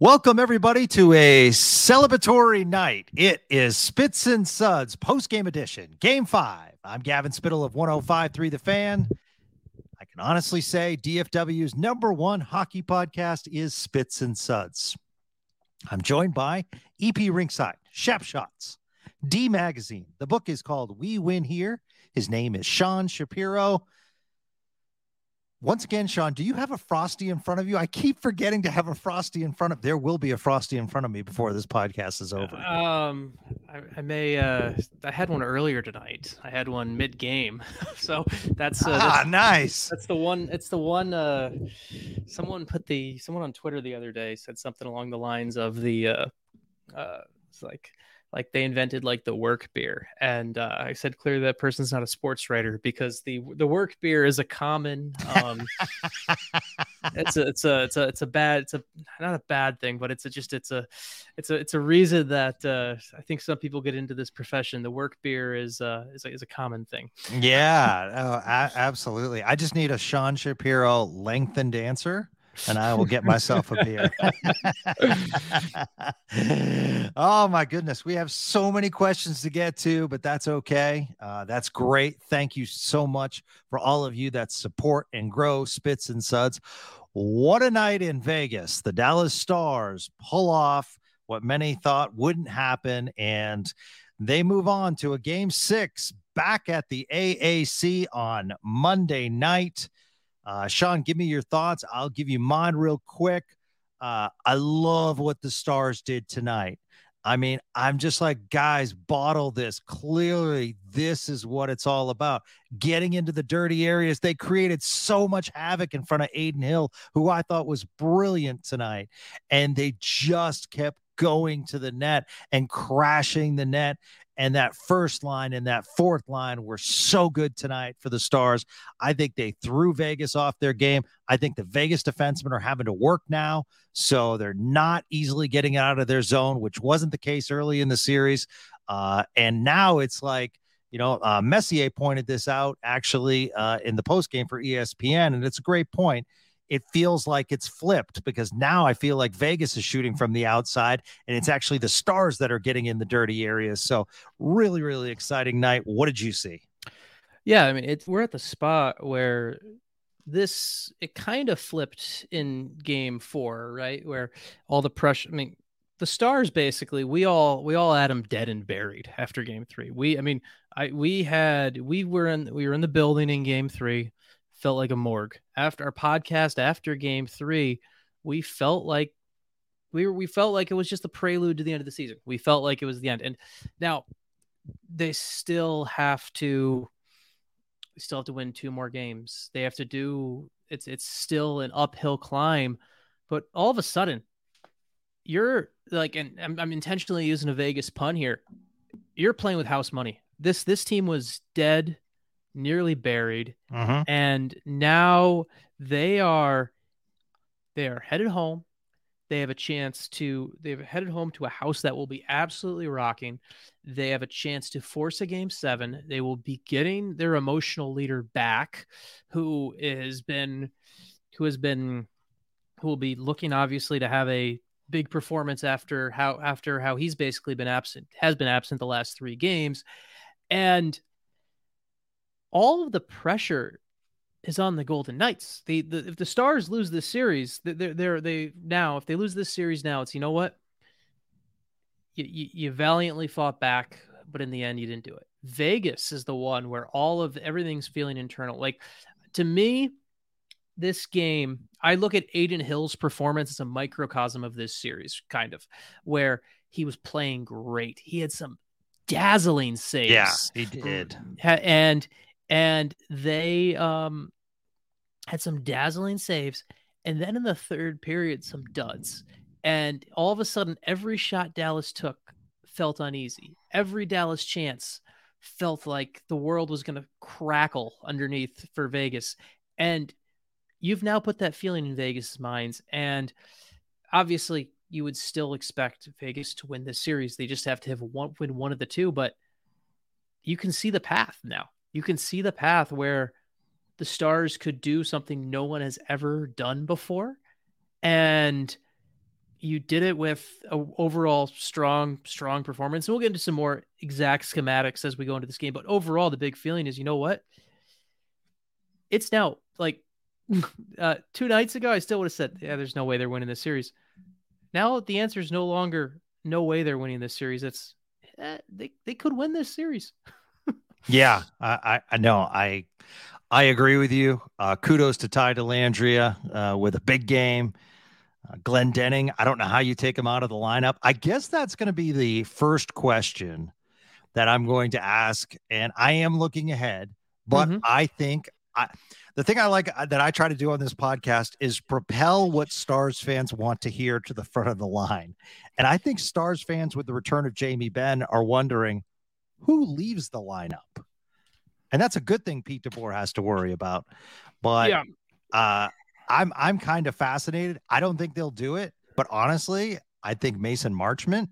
Welcome, everybody, to a celebratory night. It is Spits and Suds post game edition, game five. I'm Gavin Spittle of 1053 The Fan. I can honestly say DFW's number one hockey podcast is Spits and Suds. I'm joined by EP Rinkside, Shap Shots, D Magazine. The book is called We Win Here. His name is Sean Shapiro. Once again, Sean, do you have a frosty in front of you? I keep forgetting to have a frosty in front of. There will be a frosty in front of me before this podcast is over. Um, I, I may. Uh, I had one earlier tonight. I had one mid game, so that's, uh, ah nice. That's the one. It's the one. Uh, someone put the someone on Twitter the other day said something along the lines of the. Uh, uh, it's like like they invented like the work beer and uh, i said clearly that person's not a sports writer because the the work beer is a common um it's a it's a it's a it's a bad it's a not a bad thing but it's a, just it's a it's a it's a reason that uh i think some people get into this profession. The work beer is uh is a, is a common thing. Yeah oh, a- absolutely. I just need a sean shapiro lengthened answer and I will get myself a beer. oh my goodness, we have so many questions to get to, but that's okay. Uh, that's great. Thank you so much for all of you that support and grow Spits and Suds. What a night in Vegas! The Dallas Stars pull off what many thought wouldn't happen, and they move on to a game six back at the AAC on Monday night. Uh, Sean, give me your thoughts. I'll give you mine real quick. Uh, I love what the Stars did tonight. I mean, I'm just like, guys, bottle this. Clearly, this is what it's all about. Getting into the dirty areas. They created so much havoc in front of Adin Hill, who I thought was brilliant tonight. And they just kept going to the net and crashing the net and that first line and that fourth line were so good tonight for the Stars. I think they threw Vegas off their game. I think the Vegas defensemen are having to work now, so they're not easily getting out of their zone, which wasn't the case early in the series. Uh, and now it's like, you know, uh, Messier pointed this out actually uh, in the post game for ESPN, and it's a great point it feels like it's flipped because now I feel like Vegas is shooting from the outside and it's actually the stars that are getting in the dirty areas. So, really, really exciting night. What did you see? Yeah, I mean, it's we're at the spot where this it kind of flipped in game four, right? Where all the pressure, I mean, the stars basically we all we all had them dead and buried after game three. We I mean, I we had we were in we were in the building in game three felt like a morgue. After our podcast after game three, we felt like we were, we felt like it was just the prelude to the end of the season. We felt like it was the end. And now they still have to still have to win two more games. They have to do it's it's still an uphill climb, but all of a sudden you're like and I'm, I'm intentionally using a Vegas pun here. You're playing with house money. This this team was dead nearly buried, uh-huh. and now they are they are headed home. They have a chance to they've headed home to a house that will be absolutely rocking. They have a chance to force a game seven. They will be getting their emotional leader back, who has been who has been who will be looking obviously to have a big performance after how after how he's basically been absent has been absent the last three games and all of the pressure is on the Golden Knights. The, the if the Stars lose this series, they're they're they now if they lose this series now, it's you know what, you, you, you valiantly fought back, but in the end you didn't do it. Vegas is the one where all of everything's feeling internal. Like to me, this game, I look at Adin Hill's performance as a microcosm of this series, kind of, where he was playing great. He had some dazzling saves. Yeah, he did. And and they um, had some dazzling saves. And then in the third period, some duds. And all of a sudden, every shot Dallas took felt uneasy. Every Dallas chance felt like the world was going to crackle underneath for Vegas. And you've now put that feeling in Vegas' minds. And obviously, you would still expect Vegas to win this series. They just have to have one win one of the two, but you can see the path now you can see the path where the stars could do something no one has ever done before and you did it with a overall strong, strong performance. And we'll get into some more exact schematics as we go into this game. But overall, the big feeling is, you know what? It's now like uh, two nights ago, I still would have said, yeah, there's no way they're winning this series. Now the answer is no longer no way they're winning this series. It's eh, they they could win this series. yeah, I I know I I agree with you. Uh, kudos to Ty Dellandrea uh, with a big game. Uh, Glendening, I don't know how you take him out of the lineup. I guess that's going to be the first question that I'm going to ask, and I am looking ahead. But mm-hmm. I think I, the thing I like uh, that I try to do on this podcast is propel what Stars fans want to hear to the front of the line. And I think Stars fans, with the return of Jamie Benn, are wondering who leaves the lineup. And that's a good thing Pete DeBoer has to worry about. But yeah. uh, I'm I'm kind of fascinated. I don't think they'll do it, but honestly, I think Mason Marchment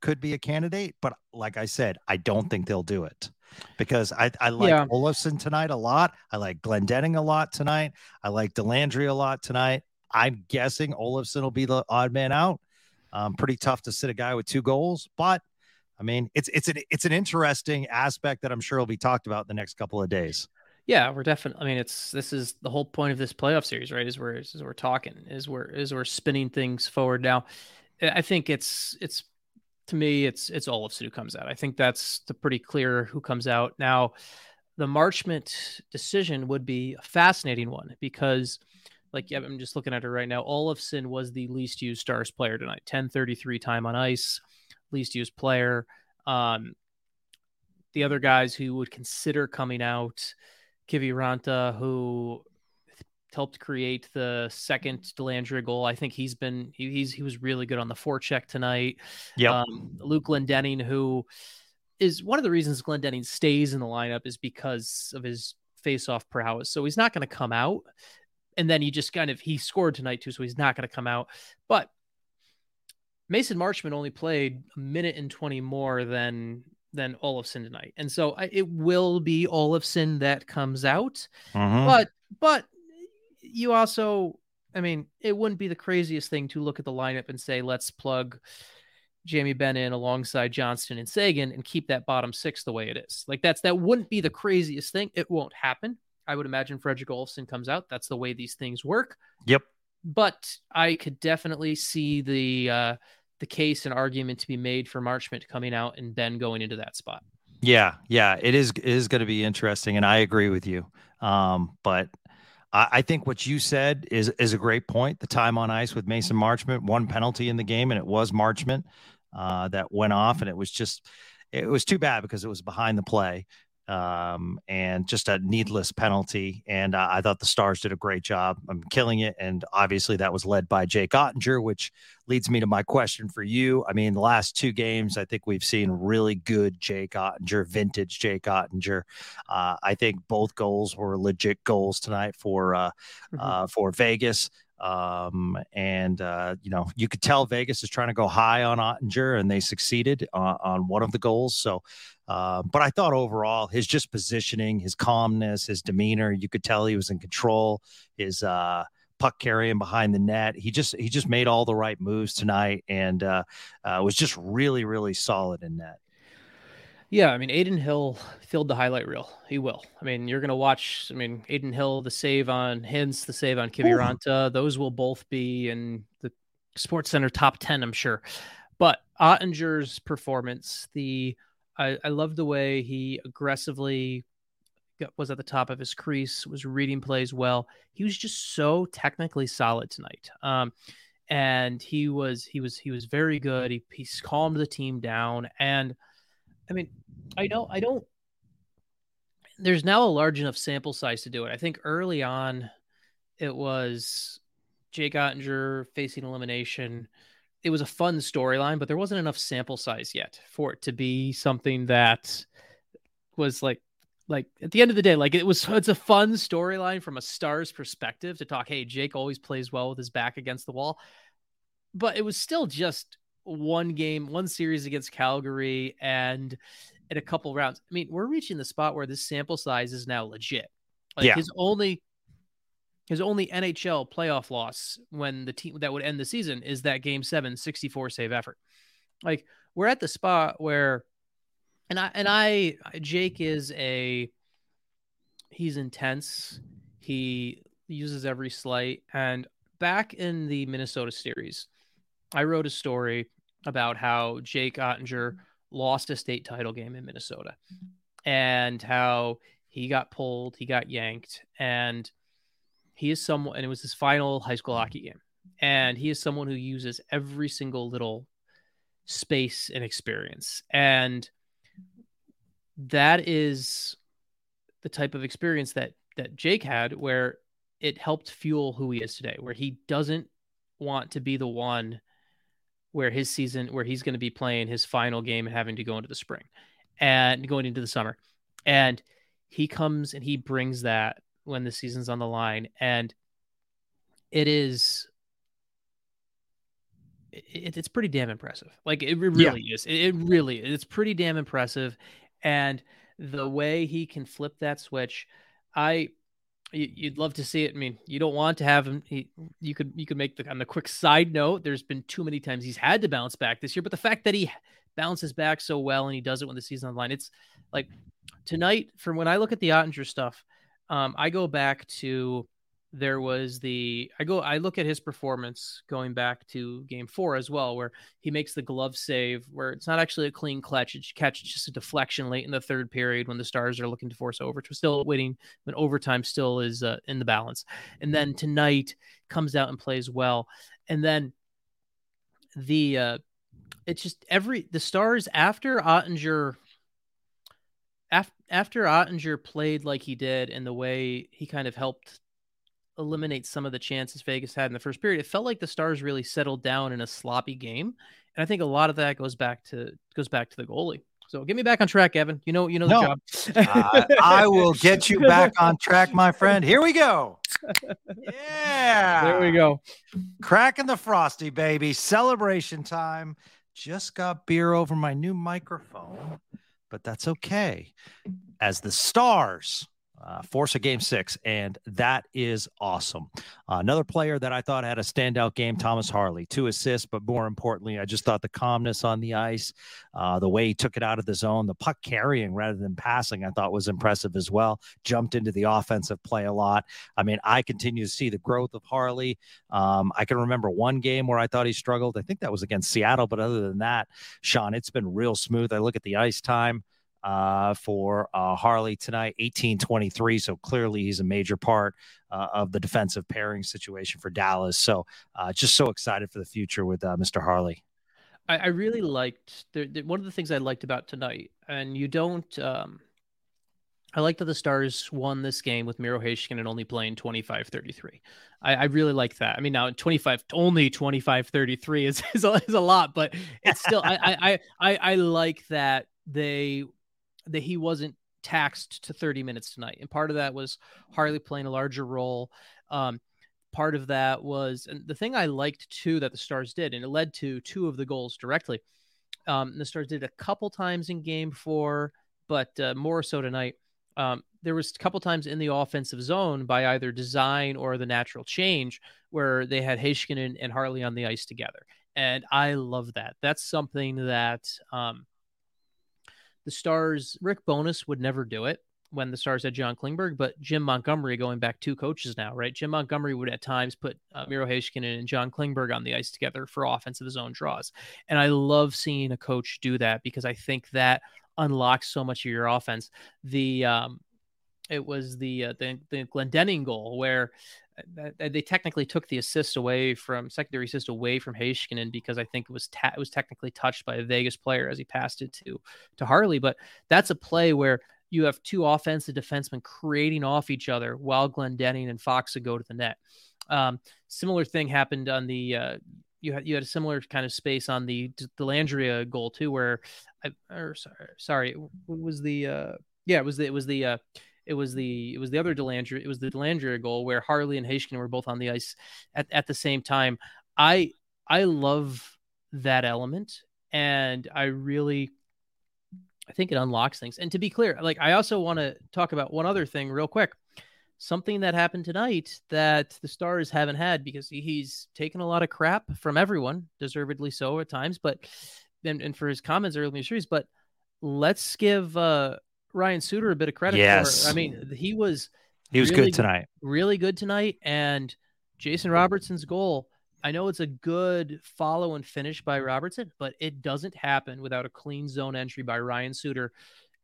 could be a candidate. But like I said, I don't think they'll do it because I, I like yeah. Olofsson tonight a lot. I like Glendening a lot tonight. I like Dellandrea a lot tonight. I'm guessing Olofsson will be the odd man out. Um, pretty tough to sit a guy with two goals, but I mean, it's it's an it's an interesting aspect that I'm sure will be talked about in the next couple of days. Yeah, we're definitely. I mean, it's this is the whole point of this playoff series, right? Is we're is we're talking, is we're is we're spinning things forward. Now, eh, I think it's it's to me, it's it's Olofsson who comes out. I think that's the pretty clear who comes out. Now, the Marchment decision would be a fascinating one because, like, yeah, I'm just looking at it right now. Olofsson was the least used Stars player tonight. 10:33 time on ice, least used player. Um, the other guys who would consider coming out Kiviranta, who helped create the second Dellandrea goal. I think he's been he, he's he was really good on the forecheck tonight. Yeah, um, Luke Glendening, who is one of the reasons Glendening stays in the lineup is because of his face-off prowess. So he's not going to come out, and then he just kind of he scored tonight too, so he's not going to come out. But Mason Marchment only played a minute and twenty more than than Olofsson tonight. And so I, it will be Olofsson that comes out. Mm-hmm. But but you also I mean, it wouldn't be the craziest thing to look at the lineup and say, let's plug Jamie Benn in alongside Johnston and Seguin and keep that bottom six the way it is. Like that's that wouldn't be the craziest thing. It won't happen. I would imagine Fredrik Olofsson comes out. That's the way these things work. Yep. But I could definitely see the uh the case and argument to be made for Marchment coming out and Benn going into that spot. Yeah, yeah, it is it is going to be interesting, and I agree with you. Um, but I, I, think what you said is is a great point. The time on ice with Mason Marchment, one penalty in the game, and it was Marchment uh, that went off, and it was just it was too bad because it was behind the play um, and just a needless penalty. And uh, I thought the Stars did a great job. I'm killing it. And obviously, that was led by Jake Oettinger, which leads me to my question for you. I mean, the last two games, I think we've seen really good Jake Oettinger, vintage Jake Oettinger. Uh, I think both goals were legit goals tonight for uh, mm-hmm. Uh, for Vegas. Um, and uh, you know, you could tell Vegas is trying to go high on Oettinger, and they succeeded uh, on one of the goals. So, uh, but I thought overall, his just positioning, his calmness, his demeanor, you could tell he was in control. His uh, puck carrying behind the net, he just he just made all the right moves tonight, and uh, uh, was just really really solid in net. Yeah, I mean, Adin Hill filled the highlight reel. He will. I mean, you're going to watch. I mean, Adin Hill, the save on Hintz, the save on Kiviranta, those will both be in the Sports Center top 10, I'm sure. But Oettinger's performance, the I, I love the way he aggressively got, was at the top of his crease, was reading plays well. He was just so technically solid tonight. Um, and he was he was he was very good. He he calmed the team down and I mean, I don't, I don't. There's now a large enough sample size to do it. I think early on, it was Jake Oettinger facing elimination. It was a fun storyline, but there wasn't enough sample size yet for it to be something that was like like at the end of the day, like it was it's a fun storyline from a star's perspective to talk, hey, Jake always plays well with his back against the wall. But it was still just one game, one series against Calgary, and in a couple rounds. I mean, we're reaching the spot where this sample size is now legit. Like yeah. his only his only NHL playoff loss when the team that would end the season is that game seven 64 save effort. Like we're at the spot where, and I, and I, Jake is a, he's intense. He uses every slight. And back in the Minnesota series, I wrote a story about how Jake Oettinger lost a state title game in Minnesota and how he got pulled, he got yanked, and he is someone, and it was his final high school hockey game. And he is someone who uses every single little space and experience. And that is the type of experience that that Jake had where it helped fuel who he is today, where he doesn't want to be the one where his season where he's going to be playing his final game and having to go into the spring and going into the summer. And he comes and he brings that when the season's on the line and it is it, it's pretty damn impressive. Like it really yeah. is. It, it really. It's pretty damn impressive and the way he can flip that switch I you'd love to see it. I mean, you don't want to have him. He, you could you could make the on the quick side note. There's been too many times he's had to bounce back this year, but the fact that he bounces back so well and he does it when the season on line, it's like tonight. From when I look at the Oettinger stuff, um, I go back to there was the I go I look at his performance going back to game four as well, where he makes the glove save, where it's not actually a clean clutch, it's catch just a deflection late in the third period when the Stars are looking to force over. Still waiting when overtime still is uh, in the balance, and then tonight comes out and plays well, and then the uh, it's just every the Stars after Oettinger after after Oettinger played like he did and the way he kind of helped eliminate some of the chances Vegas had in the first period, it felt like the Stars really settled down in a sloppy game, and I think a lot of that goes back to goes back to the goalie. So get me back on track, Evan. You know, you know the no, job. uh, I will get you back on track, my friend. Here we go. Yeah, there we go. Cracking the frosty, baby. Celebration time. Just got beer over my new microphone, but that's okay. As the Stars uh, force a game six, and that is awesome. Uh, another player that I thought had a standout game, Thomas Harley, two assists, but more importantly, I just thought the calmness on the ice, uh, the way he took it out of the zone, the puck carrying rather than passing, I thought was impressive as well. Jumped into the offensive play a lot. I mean, I continue to see the growth of Harley. Um, I can remember one game where I thought he struggled. I think that was against Seattle, but other than that, Sean, it's been real smooth. I look at the ice time uh, for uh, Harley tonight, 1823. So clearly he's a major part uh, of the defensive pairing situation for Dallas. So uh, just so excited for the future with uh, Mr. Harley. I, I really liked the, the, one of the things I liked about tonight, and you don't. Um, I like that the Stars won this game with Miro Heiskanen and only playing 25 33. I, I, really like that. I mean, now 25, only 25 33 is, is, a, is a lot, but it's still, I, I, I, I like that they that he wasn't taxed to 30 minutes tonight. And part of that was Harley playing a larger role. Um, part of that was, and the thing I liked too that the Stars did, and it led to two of the goals directly. Um, the Stars did a couple times in game four, but uh, more so tonight. Um, there was a couple times in the offensive zone by either design or the natural change where they had Heiskanen and, and Harley on the ice together. And I love that. That's something that um, the Stars, Rick Bowness would never do it when the Stars had John Klingberg, but Jim Montgomery, going back two coaches now, right? Jim Montgomery would at times put uh, Miro Heiskanen and John Klingberg on the ice together for offensive zone draws. And I love seeing a coach do that because I think that unlocks so much of your offense. The, um, it was the, uh, the, the Glendening goal where they technically took the assist away from secondary assist away from Heiskanen because I think it was ta- it was technically touched by a Vegas player as he passed it to to Harley. But that's a play where you have two offensive defensemen creating off each other while Glenn Glendening and Fox go to the net. Um, similar thing happened on the uh, you had you had a similar kind of space on the Dellandrea goal too, where I or sorry, sorry, was the uh, yeah, it was the, it was the uh, it was the it was the other Dellandrea. It was the Dellandrea goal where Harley and Heiskanen were both on the ice at, at the same time. I I love that element, and I really I think it unlocks things. And to be clear, like I also want to talk about one other thing real quick. something that happened tonight that the Stars haven't had because he's taken a lot of crap from everyone, deservedly so at times, but and, and for his comments early in the series. But let's give uh, Ryan Suter a bit of credit. Yes, for, I mean he was he was really, good tonight, really good tonight, and Jason Robertson's goal. I know it's a good follow and finish by Robertson, but it doesn't happen without a clean zone entry by Ryan Suter.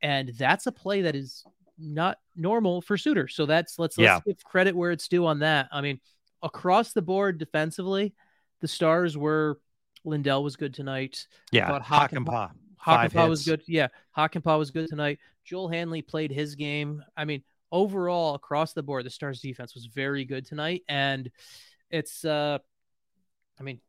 And that's a play that is not normal for Suter. So that's let's let's give credit where it's due on that. I mean, across the board defensively, the stars were Lindell was good tonight. yeah. Hakanpää- and Pa. Five Hakanpää was good. Yeah, Hakanpää was good tonight. Joel Hanley played his game. I mean, overall across the board, the Stars defense was very good tonight, and it's uh, I mean,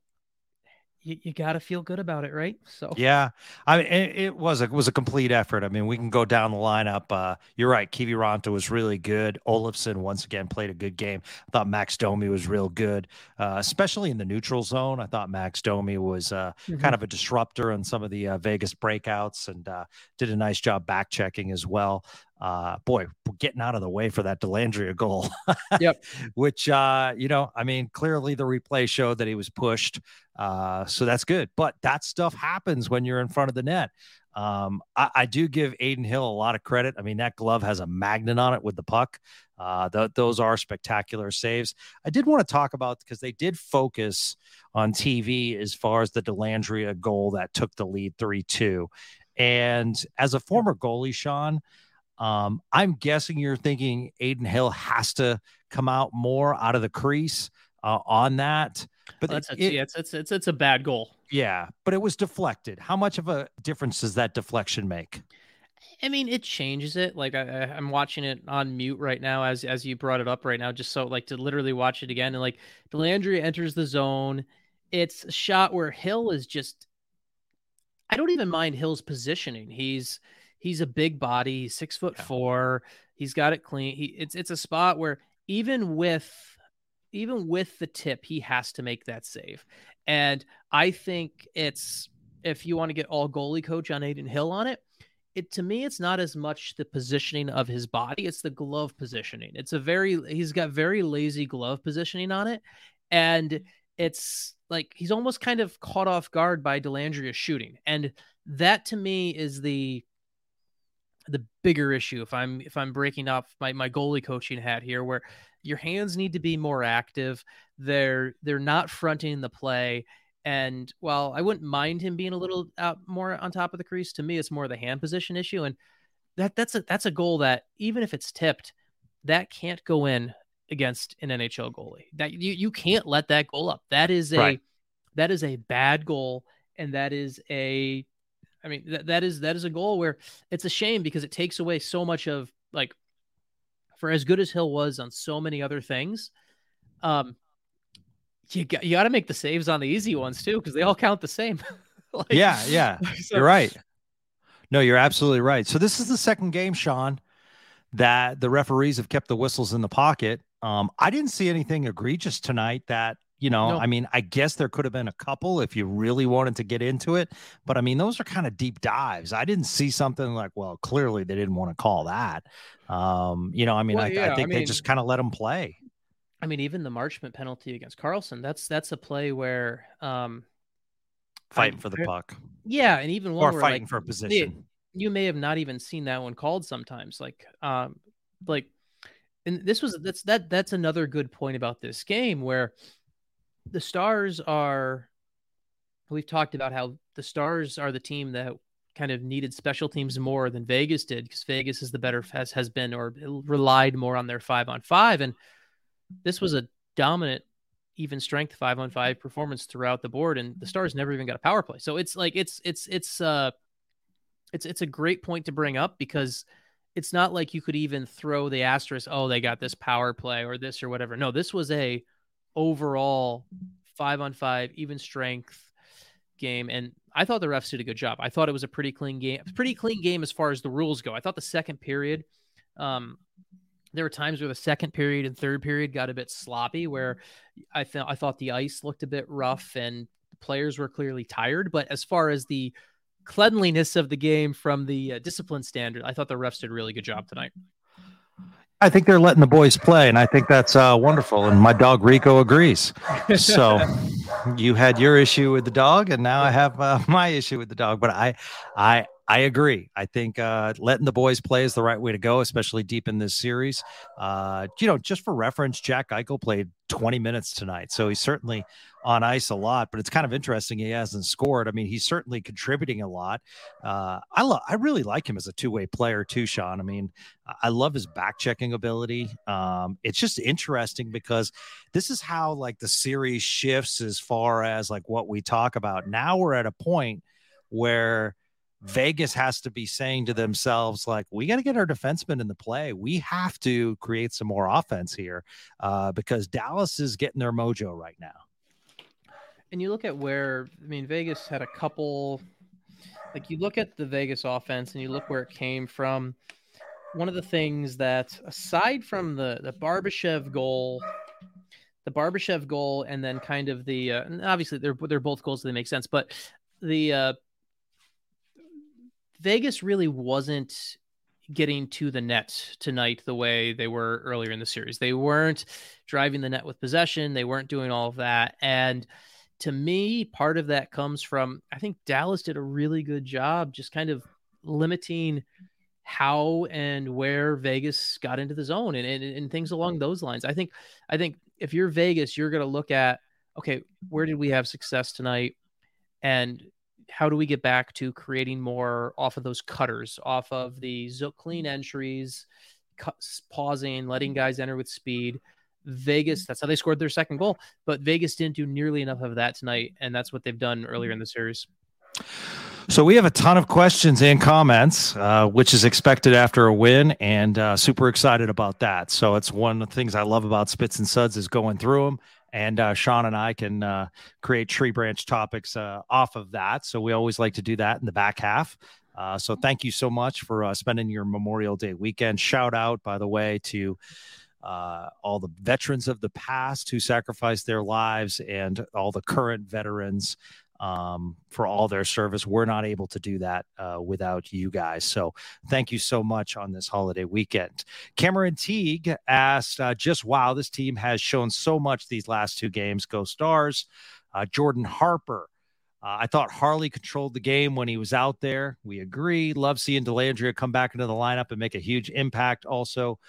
you, you got to feel good about it, right? So Yeah, I mean, it, it was a it was a complete effort. I mean, we can go down the lineup. Uh, you're right. Kiviranta was really good. Olofsson once again played a good game. I thought Max Domi was real good, uh, especially in the neutral zone. I thought Max Domi was uh, Mm-hmm. kind of a disruptor on some of the uh, Vegas breakouts and uh, did a nice job back checking as well. Uh, boy, getting out of the way for that Dellandrea goal. Yep. Which, uh, you know, I mean, clearly the replay showed that he was pushed. Uh, so that's good. But that stuff happens when you're in front of the net. Um, I, I do give Adin Hill a lot of credit. I mean, that glove has a magnet on it with the puck. Uh, th- those are spectacular saves. I did want to talk about because they did focus on TV as far as the Dellandrea goal that took the lead 3 2. And as a former goalie, Sean, um, I'm guessing you're thinking Adin Hill has to come out more out of the crease uh, on that. But that's a, it- yeah, it's, it's it's it's a bad goal. yeah, but it was deflected. How much of a difference does that deflection make? I mean, it changes it. Like I, I- I'm watching it on mute right now, as as you brought it up right now, just so like to literally watch it again. And like Dellandrea enters the zone, it's a shot where Hill is just. I don't even mind Hill's positioning. He's he's a big body, he's six foot Yeah. four. He's got it clean. He it's it's a spot where even with even with the tip, he has to make that save. And I think it's if you want to get all goalie coach on Adin Hill on it, it to me it's not as much the positioning of his body it's the glove positioning it's a very he's got very lazy glove positioning on it and it's like he's almost kind of caught off guard by Dellandrea shooting and that to me is the the bigger issue if i'm if i'm breaking off my, my goalie coaching hat here where your hands need to be more active they're they're not fronting the play and while I wouldn't mind him being a little out more on top of the crease, to me it's more the hand position issue. And that that's a that's a goal that even if it's tipped, that can't go in against an NHL goalie. That you you can't let that goal up. That is a Right. that is a bad goal, and that is a I mean that, that is that is a goal where it's a shame because it takes away so much of like for as good as Hill was on so many other things, um, you got you got to make the saves on the easy ones too because they all count the same. Like- yeah, yeah. so- You're right. No, you're absolutely right. So this is the second game, Sean, that the referees have kept the whistles in the pocket. Um, I didn't see anything egregious tonight that, you know, No. I mean, I guess there could have been a couple if you really wanted to get into it, but I mean, those are kind of deep dives. I didn't see something like, well, clearly they didn't want to call that. Um, you know, I mean, Well, I, yeah, I I think they just kind of let them play. I mean, even the Marchment penalty against Karlsson, that's that's a play where, um, Fighting I- for the puck yeah, and even one or fighting like, for a position. you may have not even seen that one called sometimes like um like and this was that's that that's another good point about this game where the stars are we've talked about how the stars are the team that kind of needed special teams more than Vegas did because Vegas is the better has has been or relied more on their 5 on 5 and this was a dominant even strength 5 on 5 performance throughout the board and the stars never even got a power play. So it's like it's it's it's uh it's it's a great point to bring up because it's not like you could even throw the asterisk oh they got this power play or this or whatever. No this was a overall five on five even strength game and i thought the refs did a good job i thought it was a pretty clean game pretty clean game as far as the rules go i thought the second period um there were times where the second period and third period got a bit sloppy where i thought i thought the ice looked a bit rough and players were clearly tired but as far as the cleanliness of the game from the uh, discipline standard. I thought the refs did a really good job tonight. I think they're letting the boys play, and I think that's uh, wonderful. And my dog Rico agrees. So you had your issue with the dog, and now I have uh, my issue with the dog. But I, I, I agree. I think uh, letting the boys play is the right way to go, especially deep in this series. Uh, you know, just for reference, Jack Eichel played 20 minutes tonight, so he's certainly on ice a lot, but it's kind of interesting he hasn't scored. I mean, he's certainly contributing a lot. Uh, I I really like him as a two way player too, Sean. I mean, I love his back checking ability. Um, it's just interesting because this is how like the series shifts as far as like what we talk about. Now we're at a point where Vegas has to be saying to themselves, like, we got to get our defensemen in the play. We have to create some more offense here uh, because Dallas is getting their mojo right now and you look at where I mean Vegas had a couple like you look at the Vegas offense and you look where it came from. One of the things that aside from the the Barbashev goal, the Barbashev goal and then kind of the uh, obviously they're they're both goals so they make sense, but the uh Vegas really wasn't getting to the net tonight the way they were earlier in the series. They weren't driving the net with possession, they weren't doing all of that and to me, part of that comes from I think Dallas did a really good job just kind of limiting how and where Vegas got into the zone and, and, and things along those lines. I think I think if you're Vegas, you're going to look at okay, where did we have success tonight, and how do we get back to creating more off of those cutters, off of the clean entries, pausing, letting guys enter with speed. Vegas, that's how they scored their second goal. But Vegas didn't do nearly enough of that tonight, and that's what they've done earlier in the series. So we have a ton of questions and comments, uh, which is expected after a win, and uh, super excited about that. So it's one of the things I love about Spits and Suds is going through them, and uh, Sean and I can uh, create tree branch topics uh, off of that. So we always like to do that in the back half. Uh, so thank you so much for spending your Memorial Day weekend. Shout out, by the way, to uh, all the veterans of the past who sacrificed their lives and all the current veterans um, for all their service. We're not able to do that uh, without you guys. So thank you so much on this holiday weekend. Cameron Teague asked, uh, just wow, this team has shown so much these last two games. Go Stars. Uh, Jordan Harper. Uh, I thought Harley controlled the game when he was out there. We agree. Love seeing Dellandrea come back into the lineup and make a huge impact. Also,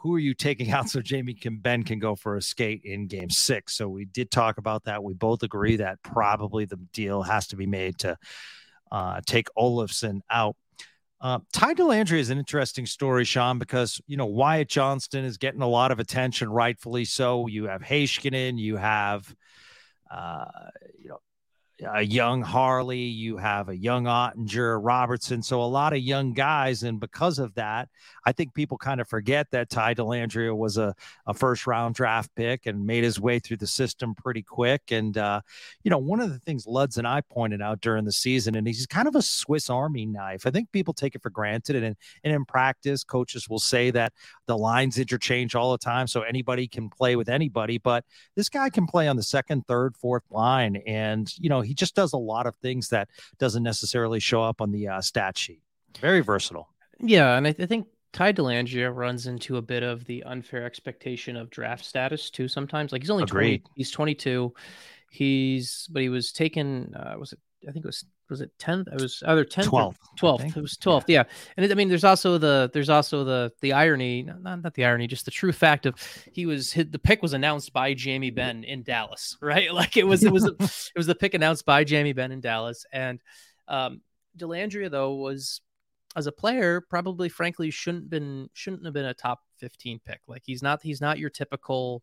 who are you taking out so Jamie can Benn can go for a skate in game six? So we did talk about that. We both agree that probably the deal has to be made to uh, take Olofsson out. Uh, Ty Dellandrea is an interesting story, Sean, because you know Wyatt Johnston is getting a lot of attention, rightfully so. You have Heiskanen, you have uh, you know a young Harley, you have a young Oettinger, Robertson, so a lot of young guys. And because of that, I think people kind of forget that Ty Dellandrea was a, a first round draft pick and made his way through the system pretty quick. And, uh, you know, one of the things Luds and I pointed out during the season, and he's kind of a Swiss Army knife. I think people take it for granted. And, and in practice, coaches will say that the lines interchange all the time. So anybody can play with anybody. But this guy can play on the second, third, fourth line. And, you know, he just does a lot of things that doesn't necessarily show up on the uh, stat sheet. Very versatile. Yeah, and I, th- I think Ty Dellandrea runs into a bit of the unfair expectation of draft status too. Sometimes, like he's only Agreed. 20, he's 22. He's but he was taken. Uh, was it? I think it was was it 10th? It was either 10th 12th. 12th. It was 12th. Yeah. yeah. And it, I mean, there's also the, there's also the, the irony, not, not the irony, just the true fact of he was hit. The pick was announced by Jamie Benn in Dallas, right? Like it was, it was, it was the pick announced by Jamie Benn in Dallas. And, um, Dellandrea though was as a player probably frankly shouldn't been shouldn't have been a top 15 pick. Like he's not he's not your typical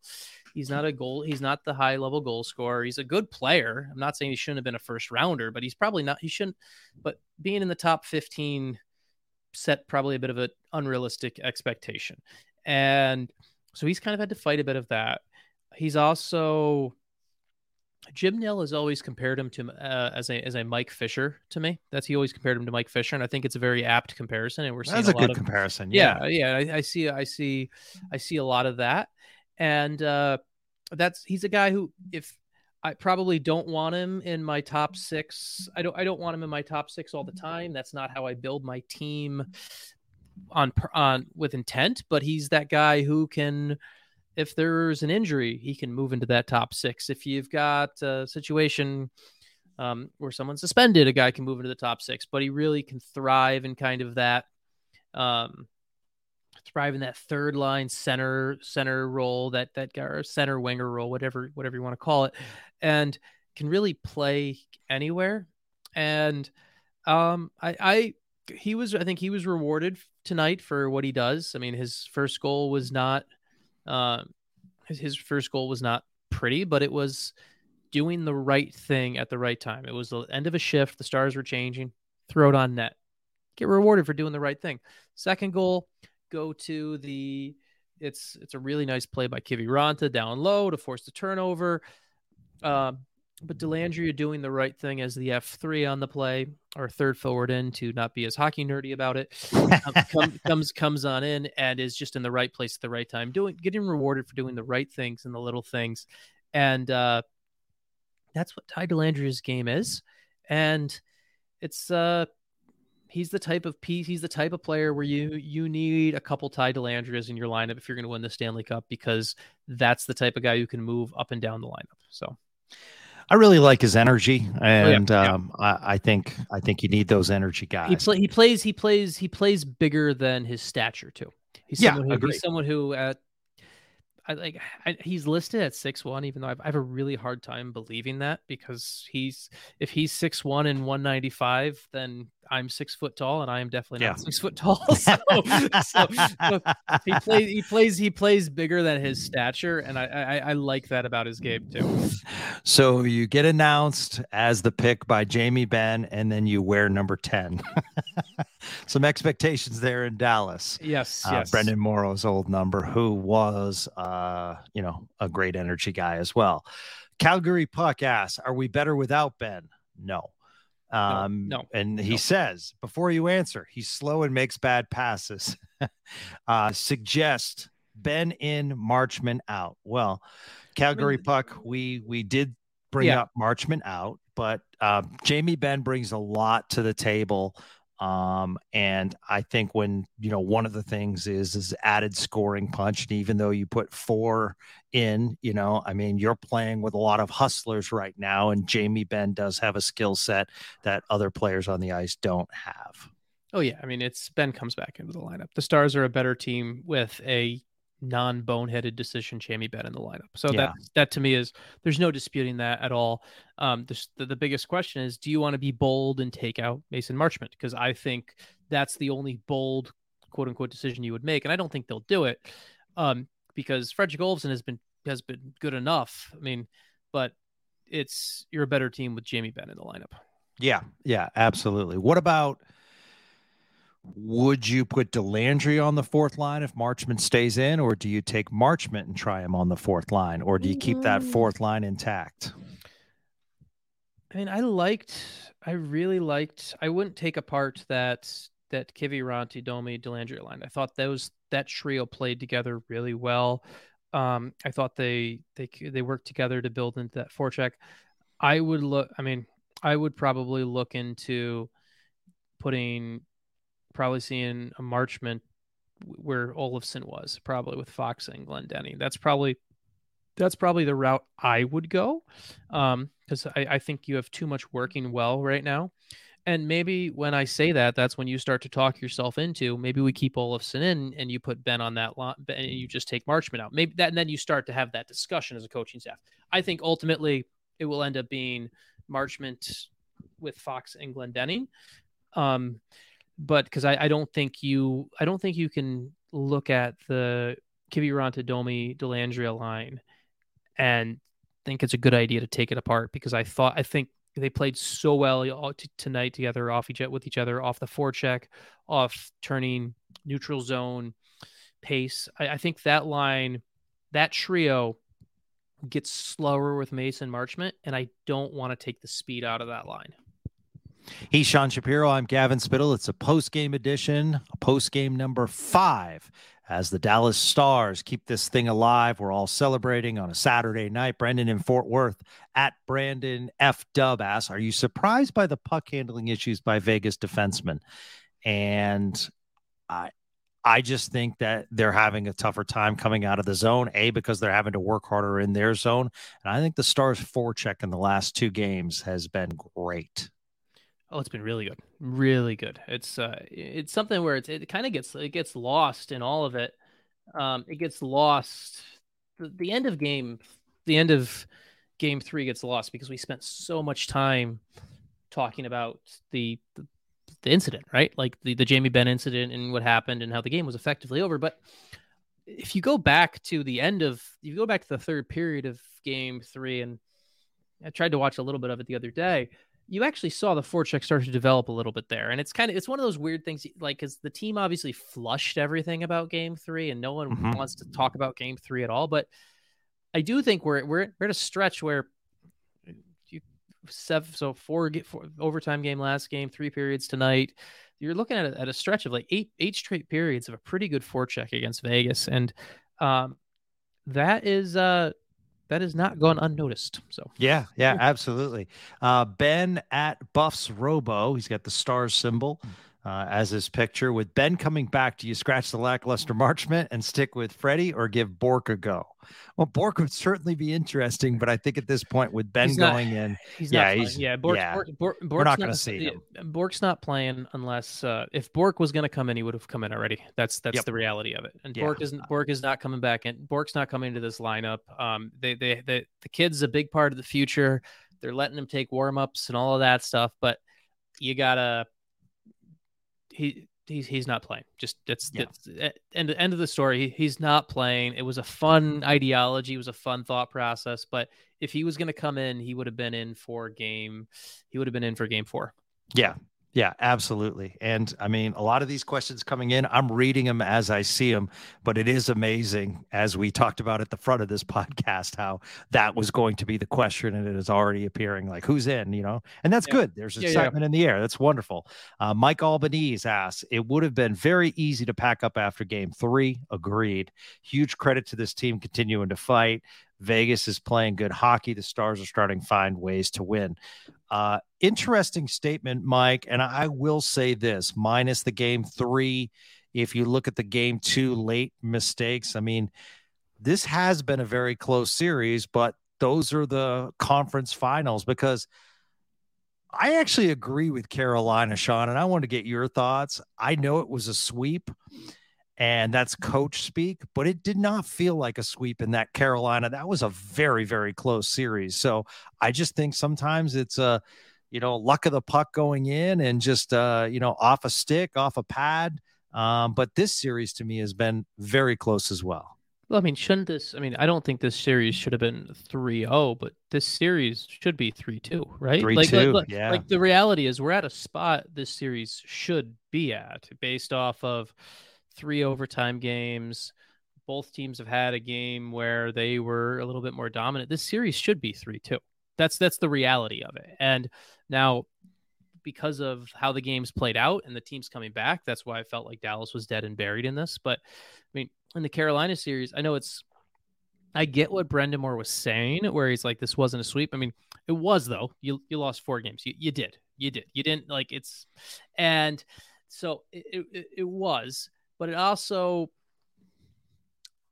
he's not a goal he's not the high level goal scorer. He's a good player. I'm not saying he shouldn't have been a first rounder but he's probably not he shouldn't but being in the top 15 set probably a bit of an unrealistic expectation. And so he's kind of had to fight a bit of that. He's also Jim Nill has always compared him to uh, as a as a Mike Fisher to me. That's he always compared him to Mike Fisher, and I think it's a very apt comparison. And we're seeing that's a, a good of, comparison. Yeah, yeah, yeah I, I, see, I see, I see a lot of that, and uh, that's he's a guy who if I probably don't want him in my top six. I don't I don't want him in my top six all the time. That's not how I build my team on on with intent, but he's that guy who can if there's an injury, he can move into that top six. If you've got a situation um, where someone's suspended, a guy can move into the top six, but he really can thrive in kind of that um, thrive in that third line center center role, that that guy or center winger role, whatever whatever you want to call it, and can really play anywhere. And um, I, I he was I think he was rewarded tonight for what he does. I mean, his first goal was not uh, his, first goal was not pretty, but it was doing the right thing at the right time. It was the end of a shift. The stars were changing. Throw it on net. Get rewarded for doing the right thing. Second goal, go to the. It's it's a really nice play by Kiviranta down low to force the turnover. Uh, but Dellandrea doing the right thing as the F3 on the play or third forward in to not be as hockey nerdy about it. Um, comes comes on in and is just in the right place at the right time doing getting rewarded for doing the right things and the little things. And uh, that's what Ty Dellandrea's game is. And it's uh he's the type of piece he's the type of player where you you need a couple Ty Dellandreas in your lineup if you're going to win the Stanley Cup because that's the type of guy who can move up and down the lineup. So I really like his energy, and oh, yeah, yeah. Um, I, I, think I think you need those energy guys. He, play, he plays he plays he plays bigger than his stature too. He's yeah, someone who, he's someone who at I like I, he's listed at six one, even though I've, I have a really hard time believing that because he's if he's six one and one ninety five, then I'm six foot tall and I am definitely not yeah. six foot tall. So, so, so, he plays he plays he plays bigger than his stature, and I, I I like that about his game too. So you get announced as the pick by Jamie Benn, and then you wear number ten. Some expectations there in Dallas. Yes, uh, yes. Brenden Morrow's old number, who was uh, you know a great energy guy as well. Calgary Puck asks, "Are we better without Benn?" No. Um, no, no, and he no. says before you answer, he's slow and makes bad passes. uh, suggest Benn in, Marchment out. Well, Calgary I mean, Puck, we we did bring yeah. up Marchment out, but uh, Jamie Benn brings a lot to the table. Um, and I think when you know one of the things is is added scoring punch, and even though you put four in, you know, I mean, you're playing with a lot of hustlers right now, and Jamie Benn does have a skill set that other players on the ice don't have. Oh yeah, I mean, it's Benn comes back into the lineup. The Stars are a better team with a non-boneheaded decision Jamie Benn in the lineup. So yeah. that that to me is there's no disputing that at all. Um, the, the biggest question is, do you want to be bold and take out Mason Marchment? Because I think that's the only bold quote unquote decision you would make, and I don't think they'll do it. Um, because Fredrik Olofsson has been has been good enough. I mean, but it's you're a better team with Jamie Benn in the lineup. Yeah, yeah, absolutely. What about would you put Dellandrea on the fourth line if Marchment stays in, or do you take Marchment and try him on the fourth line, or do you keep that mm. fourth line intact? I mean, I liked, I really liked. I wouldn't take apart that that Kiviranta, Domi, Dellandrea line. I thought those that trio played together really well. Um, I thought they they they worked together to build into that forecheck. I would look. I mean, I would probably look into putting probably seeing a Marchment where Olofsson was, probably with Fox and Glendening. That's probably that's probably the route I would go, because um, I, I think you have too much working well right now. And maybe when I say that, that's when you start to talk yourself into maybe we keep Olofsson in and you put Benn on that line and you just take Marchment out. Maybe that and then you start to have that discussion as a coaching staff. I think ultimately it will end up being Marchment with Fox and Glendening. Um, but because I, I don't think you I don't think you can look at the Kiviranta Domi Dellandrea line and think it's a good idea to take it apart because I thought I think they played so well tonight together off each with each other off the forecheck, off turning neutral zone pace. I, I think that line, that trio gets slower with Mason Marchment, and I don't want to take the speed out of that line. He's Sean Shapiro. I'm Gavin Spittle. It's a post game edition, a post game number five. As the Dallas Stars keep this thing alive, we're all celebrating on a Saturday night. Brendan in Fort Worth at Brandon F. Dub asks, Are you surprised by the puck handling issues by Vegas defensemen? And I, I just think that they're having a tougher time coming out of the zone, A, because they're having to work harder in their zone. And I think the Stars forecheck in the last two games has been great. Oh, it's been really good, really good. It's uh, it's something where it's, it kind of gets it gets lost in all of it. Um, it gets lost. The, the end of game, the end of game three gets lost because we spent so much time talking about the, the the incident, right? Like the, the Jamie Benn incident and what happened and how the game was effectively over. But if you go back to the end of, if you go back to the third period of game three, and I tried to watch a little bit of it the other day, you actually saw the forecheck start to develop a little bit there. And it's kind of, it's one of those weird things, like, because the team obviously flushed everything about game three and no one mm-hmm. wants to talk about game three at all. But I do think we're, we're, we're at a stretch where you seven, so four, four overtime game last game, three periods tonight. You're looking at a, at a stretch of like eight eight straight periods of a pretty good forecheck against Vegas, and um, that is uh that is not gone unnoticed. So yeah, yeah, absolutely. Uh, ben at Buffs Robo, he's got the star symbol uh, as his picture. With Benn coming back, do you scratch the lackluster Marchment and stick with Freddie or give Bourque a go? Well, Bourque would certainly be interesting, but I think at this point with Benn going not, in, he's yeah, he's, yeah, yeah. Bourque, Bourque, we're not going to see him. Bourque's not playing unless uh, if Bourque was going to come in, he would have come in already. That's that's yep. the reality of it. And yeah. Bourque isn't Bourque is not coming back in. Bourque's not coming into this lineup. Um, they they, they the kid's a big part of the future. They're letting him take warm ups and all of that stuff, but you gotta he he's he's not playing. Just that's yeah. that's eh, end end of the story. He, he's not playing. It was a fun ideology. It was a fun thought process. But if he was going to come in, he would have been in for game. He would have been in for game four. Yeah, yeah, absolutely. And I mean, a lot of these questions coming in, I'm reading them as I see them, but it is amazing, as we talked about at the front of this podcast, how that was going to be the question and it is already appearing like who's in, you know, and that's yeah. good. There's excitement yeah, yeah. in the air. That's wonderful. Uh, Mike Albanese asks, it would have been very easy to pack up after game three. Agreed. Huge credit to this team continuing to fight. Vegas is playing good hockey. The Stars are starting to find ways to win. Uh, interesting statement, Mike. And I will say this minus the game three, if you look at the game two late mistakes, I mean, this has been a very close series, but those are the conference finals because I actually agree with Carolina, Sean, and I want to get your thoughts. I know it was a sweep and that's coach speak, but it did not feel like a sweep in that Carolina. That was a very, very close series. So I just think sometimes it's a, you know, luck of the puck going in and just, uh, you know, off a stick, off a pad. Um, but this series to me has been very close as well. Well, I mean, shouldn't this? I mean, I don't think this series should have been 3 0, but this series should be 3 2, right? 3 like, 2. Like, yeah. Like the reality is, we're at a spot this series should be at based off of three overtime games. Both teams have had a game where they were a little bit more dominant. This series should be 3 2. That's that's the reality of it. And now because of how the games played out and the teams coming back, that's why I felt like Dallas was dead and buried in this. But I mean, in the Carolina series, I know it's I get what Brind'Amour was saying, where he's like, this wasn't a sweep. I mean, it was though. You you lost four games. You you did. You did. You didn't like it's and so it, it, it was but it also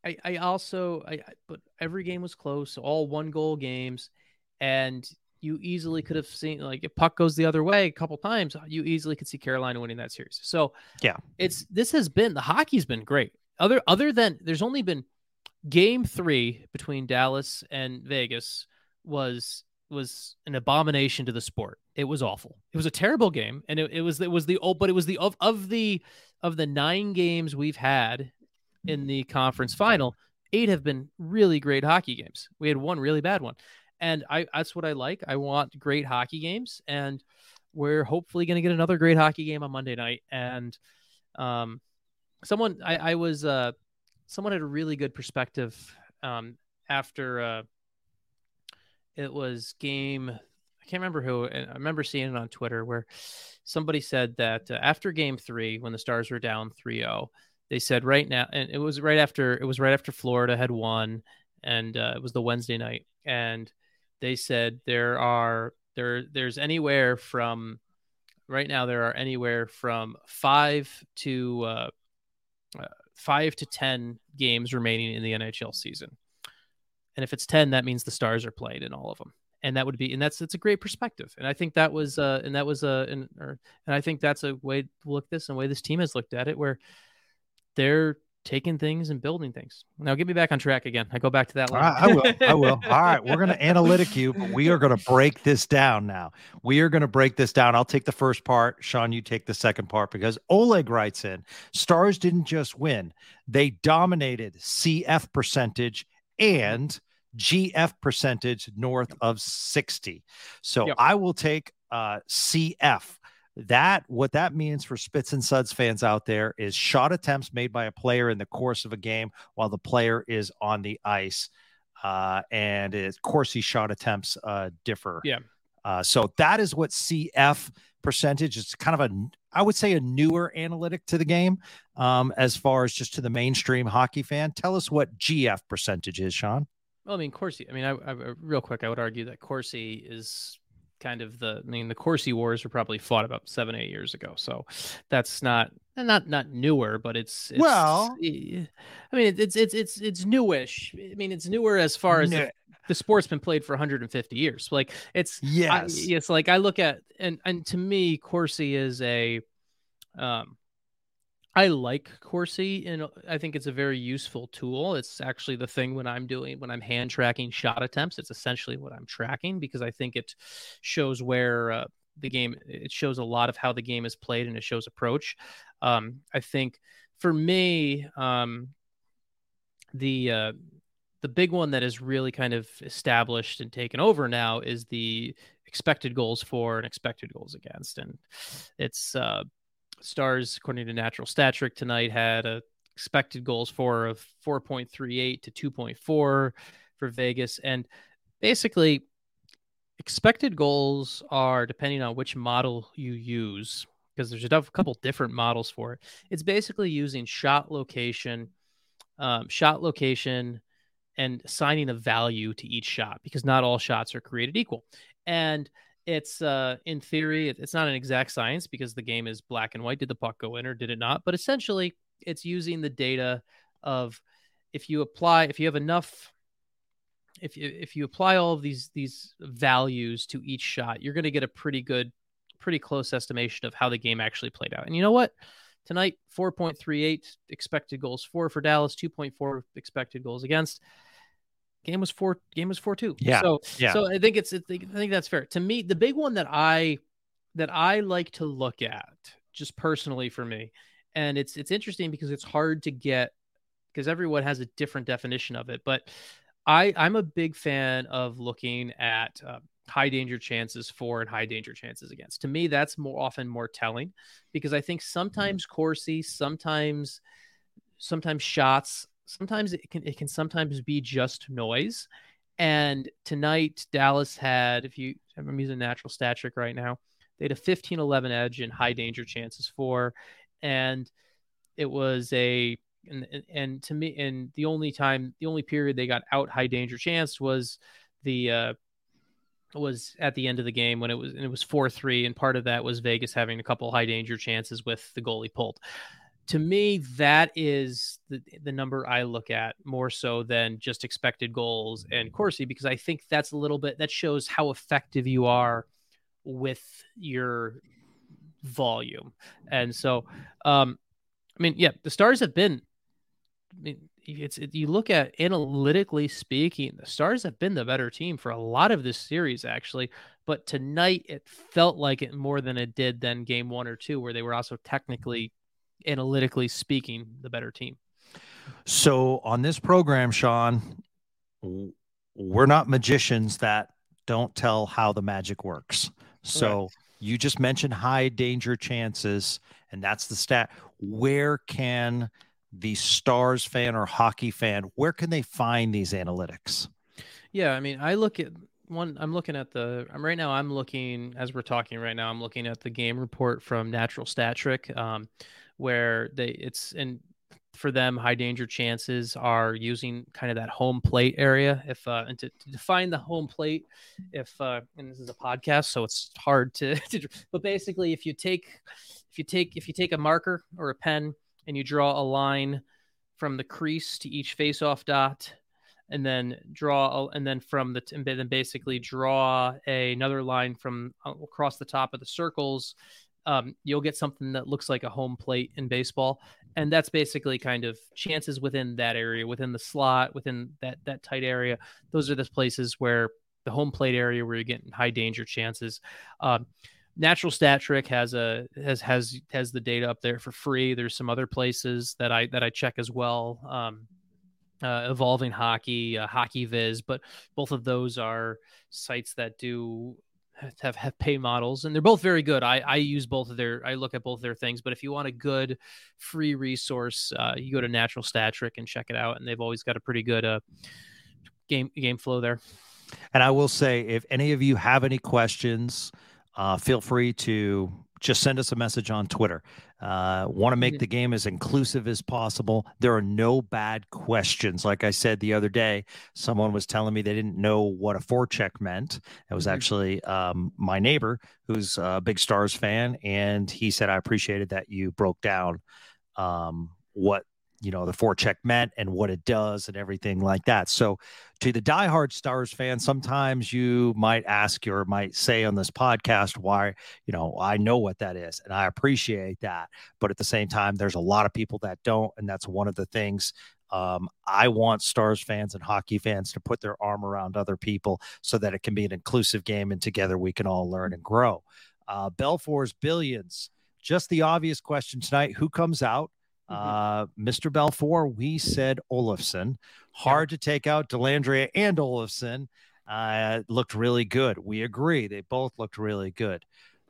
I, I also I but every game was close, all one goal games, and you easily could have seen like if puck goes the other way a couple times, you easily could see Carolina winning that series. So yeah, it's this has been the hockey's been great. Other other than there's only been game three between Dallas and Vegas was was an abomination to the sport. It was awful. It was a terrible game, and it, it was it was the old, but it was the of of the of the nine games we've had in the conference final, eight have been really great hockey games. We had one really bad one, and I that's what I like. I want great hockey games, and we're hopefully going to get another great hockey game on Monday night. And um, someone I, I was uh, someone had a really good perspective um, after uh, it was game. I can't remember who. I remember seeing it on Twitter where somebody said that uh, after game three, when the Stars were down 3 0, they said right now, and it was right after it was right after Florida had won, and uh, it was the Wednesday night, and they said there are there there's anywhere from right now there are anywhere from five to uh, uh, five to ten games remaining in the NHL season, and if it's ten, that means the Stars are played in all of them, and that would be and that's it's a great perspective, and I think that was uh, and that was a uh, and, or, and I think that's a way to look this and way this team has looked at it where they're taking things and building things. Now get me back on track again. I go back to that. Line. I will. I will. All right. We're going to analytic you, but we are going to break this down now. We are going to break this down. I'll take the first part. Sean, you take the second part because Oleg writes in Stars didn't just win, they dominated CF percentage and GF percentage north of 60. So yep. I will take uh, CF that what that means for Spits and Suds fans out there is shot attempts made by a player in the course of a game while the player is on the ice. Uh, and of course, he shot attempts uh, differ. Yeah. Uh, so that is what CF percentage is kind of a, I would say, a newer analytic to the game um, as far as just to the mainstream hockey fan. Tell us what GF percentage is, Sean. Well, I mean, Corsi. I mean, I, I, real quick, I would argue that Corsi is kind of the I mean the Corsi Wars were probably fought about seven eight years ago, so that's not not not newer, but it's, it's well. I mean it's it's it's it's newish. I mean it's newer as far as the, the, sport's been played for 150 years. Like it's yes, I, yes. Like I look at and and to me Corsi is a um I like Corsi and I think it's a very useful tool. It's actually the thing when I'm doing when I'm hand tracking shot attempts. It's essentially what I'm tracking because I think it shows where uh, the game. It shows a lot of how the game is played and it shows approach. Um, I think for me, um, the uh, the big one that is really kind of established and taken over now is the expected goals for and expected goals against, and it's uh, Stars, according to Natural Stat Trick tonight, had a expected goals for of 4.38 to 2.4 for Vegas. And basically, expected goals are depending on which model you use, because there's a couple different models for it. It's basically using shot location, um, shot location, and assigning a value to each shot because not all shots are created equal. And it's uh in theory it's not an exact science because the game is black and white. Did the puck go in or did it not? But essentially it's using the data of if you apply if you have enough if you if you apply all of these these values to each shot you're going to get a pretty good pretty close estimation of how the game actually played out. And you know what? Tonight 4.38 expected goals for for Dallas 2.4 expected goals against game was four game was four two. Yeah so yeah. so i think it's i think that's fair. To me the big one that i that i like to look at just personally for me and it's it's interesting because it's hard to get because everyone has a different definition of it but i i'm a big fan of looking at uh, high danger chances for and high danger chances against. To me that's more often more telling because i think mm-hmm. sometimes Corsi sometimes sometimes shots sometimes it can it can sometimes be just noise. And tonight, Dallas had, if you, I'm using natural stat trick right now, they had a 15 11 edge in high danger chances for. And it was a, and, and to me, and the only time, the only period they got out high danger chance was the, uh, was at the end of the game when it was and it was 4-3 and part of that was Vegas having a couple high danger chances with the goalie pulled to me, that is the, the number I look at more so than just expected goals and Corsi, because I think that's a little bit that shows how effective you are with your volume. And so, um, I mean, yeah, the Stars have been. I mean, it's it, you look at analytically speaking, the Stars have been the better team for a lot of this series, actually. But tonight, it felt like it more than it did than Game One or Two, where they were also technically analytically speaking, the better team. So on this program, Sean, we're not magicians that don't tell how the magic works. So you just mentioned high danger chances, and that's the stat. Where can the Stars fan or hockey fan, where can they find these analytics? Yeah, I mean, I look at one i'm looking at the i'm right now i'm looking as we're talking right now i'm looking at the game report from natural stat trick um, where they it's and for them high danger chances are using kind of that home plate area if uh and to, to define the home plate if uh and this is a podcast so it's hard to, to but basically if you take if you take if you take a marker or a pen and you draw a line from the crease to each face-off dot, and then draw, and then from the, and then basically draw a, another line from uh, across the top of the circles. Um, you'll get something that looks like a home plate in baseball, and that's basically kind of chances within that area, within the slot, within that that tight area. Those are the places where the home plate area where you're getting high danger chances. Um, Natural Stat Trick has a has has has the data up there for free. There's some other places that I that I check as well. Um, uh, evolving hockey, uh, HockeyViz, but both of those are sites that do have have pay models, and they're both very good. I I use both of their I look at both their things, but if you want a good free resource, uh, you go to Natural Stat Trick and check it out, and they've always got a pretty good uh game game flow there. And I will say, if any of you have any questions uh, feel free to just send us a message on Twitter. Uh, Want to make mm-hmm. the game as inclusive as possible. There are no bad questions. Like I said the other day, someone was telling me they didn't know what a forecheck meant. It was mm-hmm. actually um, my neighbor who's a big Stars fan, and he said, "I appreciated that you broke down um, what you know the forecheck meant and what it does and everything like that. So, to the diehard Stars fan, sometimes you might ask or might say on this podcast why you know I know what that is and I appreciate that, but at the same time, there's a lot of people that don't, and that's one of the things um, I want Stars fans and hockey fans to put their arm around other people so that it can be an inclusive game and together we can all learn and grow. Uh, Belfour's billions. Just the obvious question tonight: Who comes out? Mm-hmm. Uh, Mr. Belfour, we said Olofsson. Hard to take out Dellandrea and Olofsson. Uh, looked really good. We agree. They both looked really good.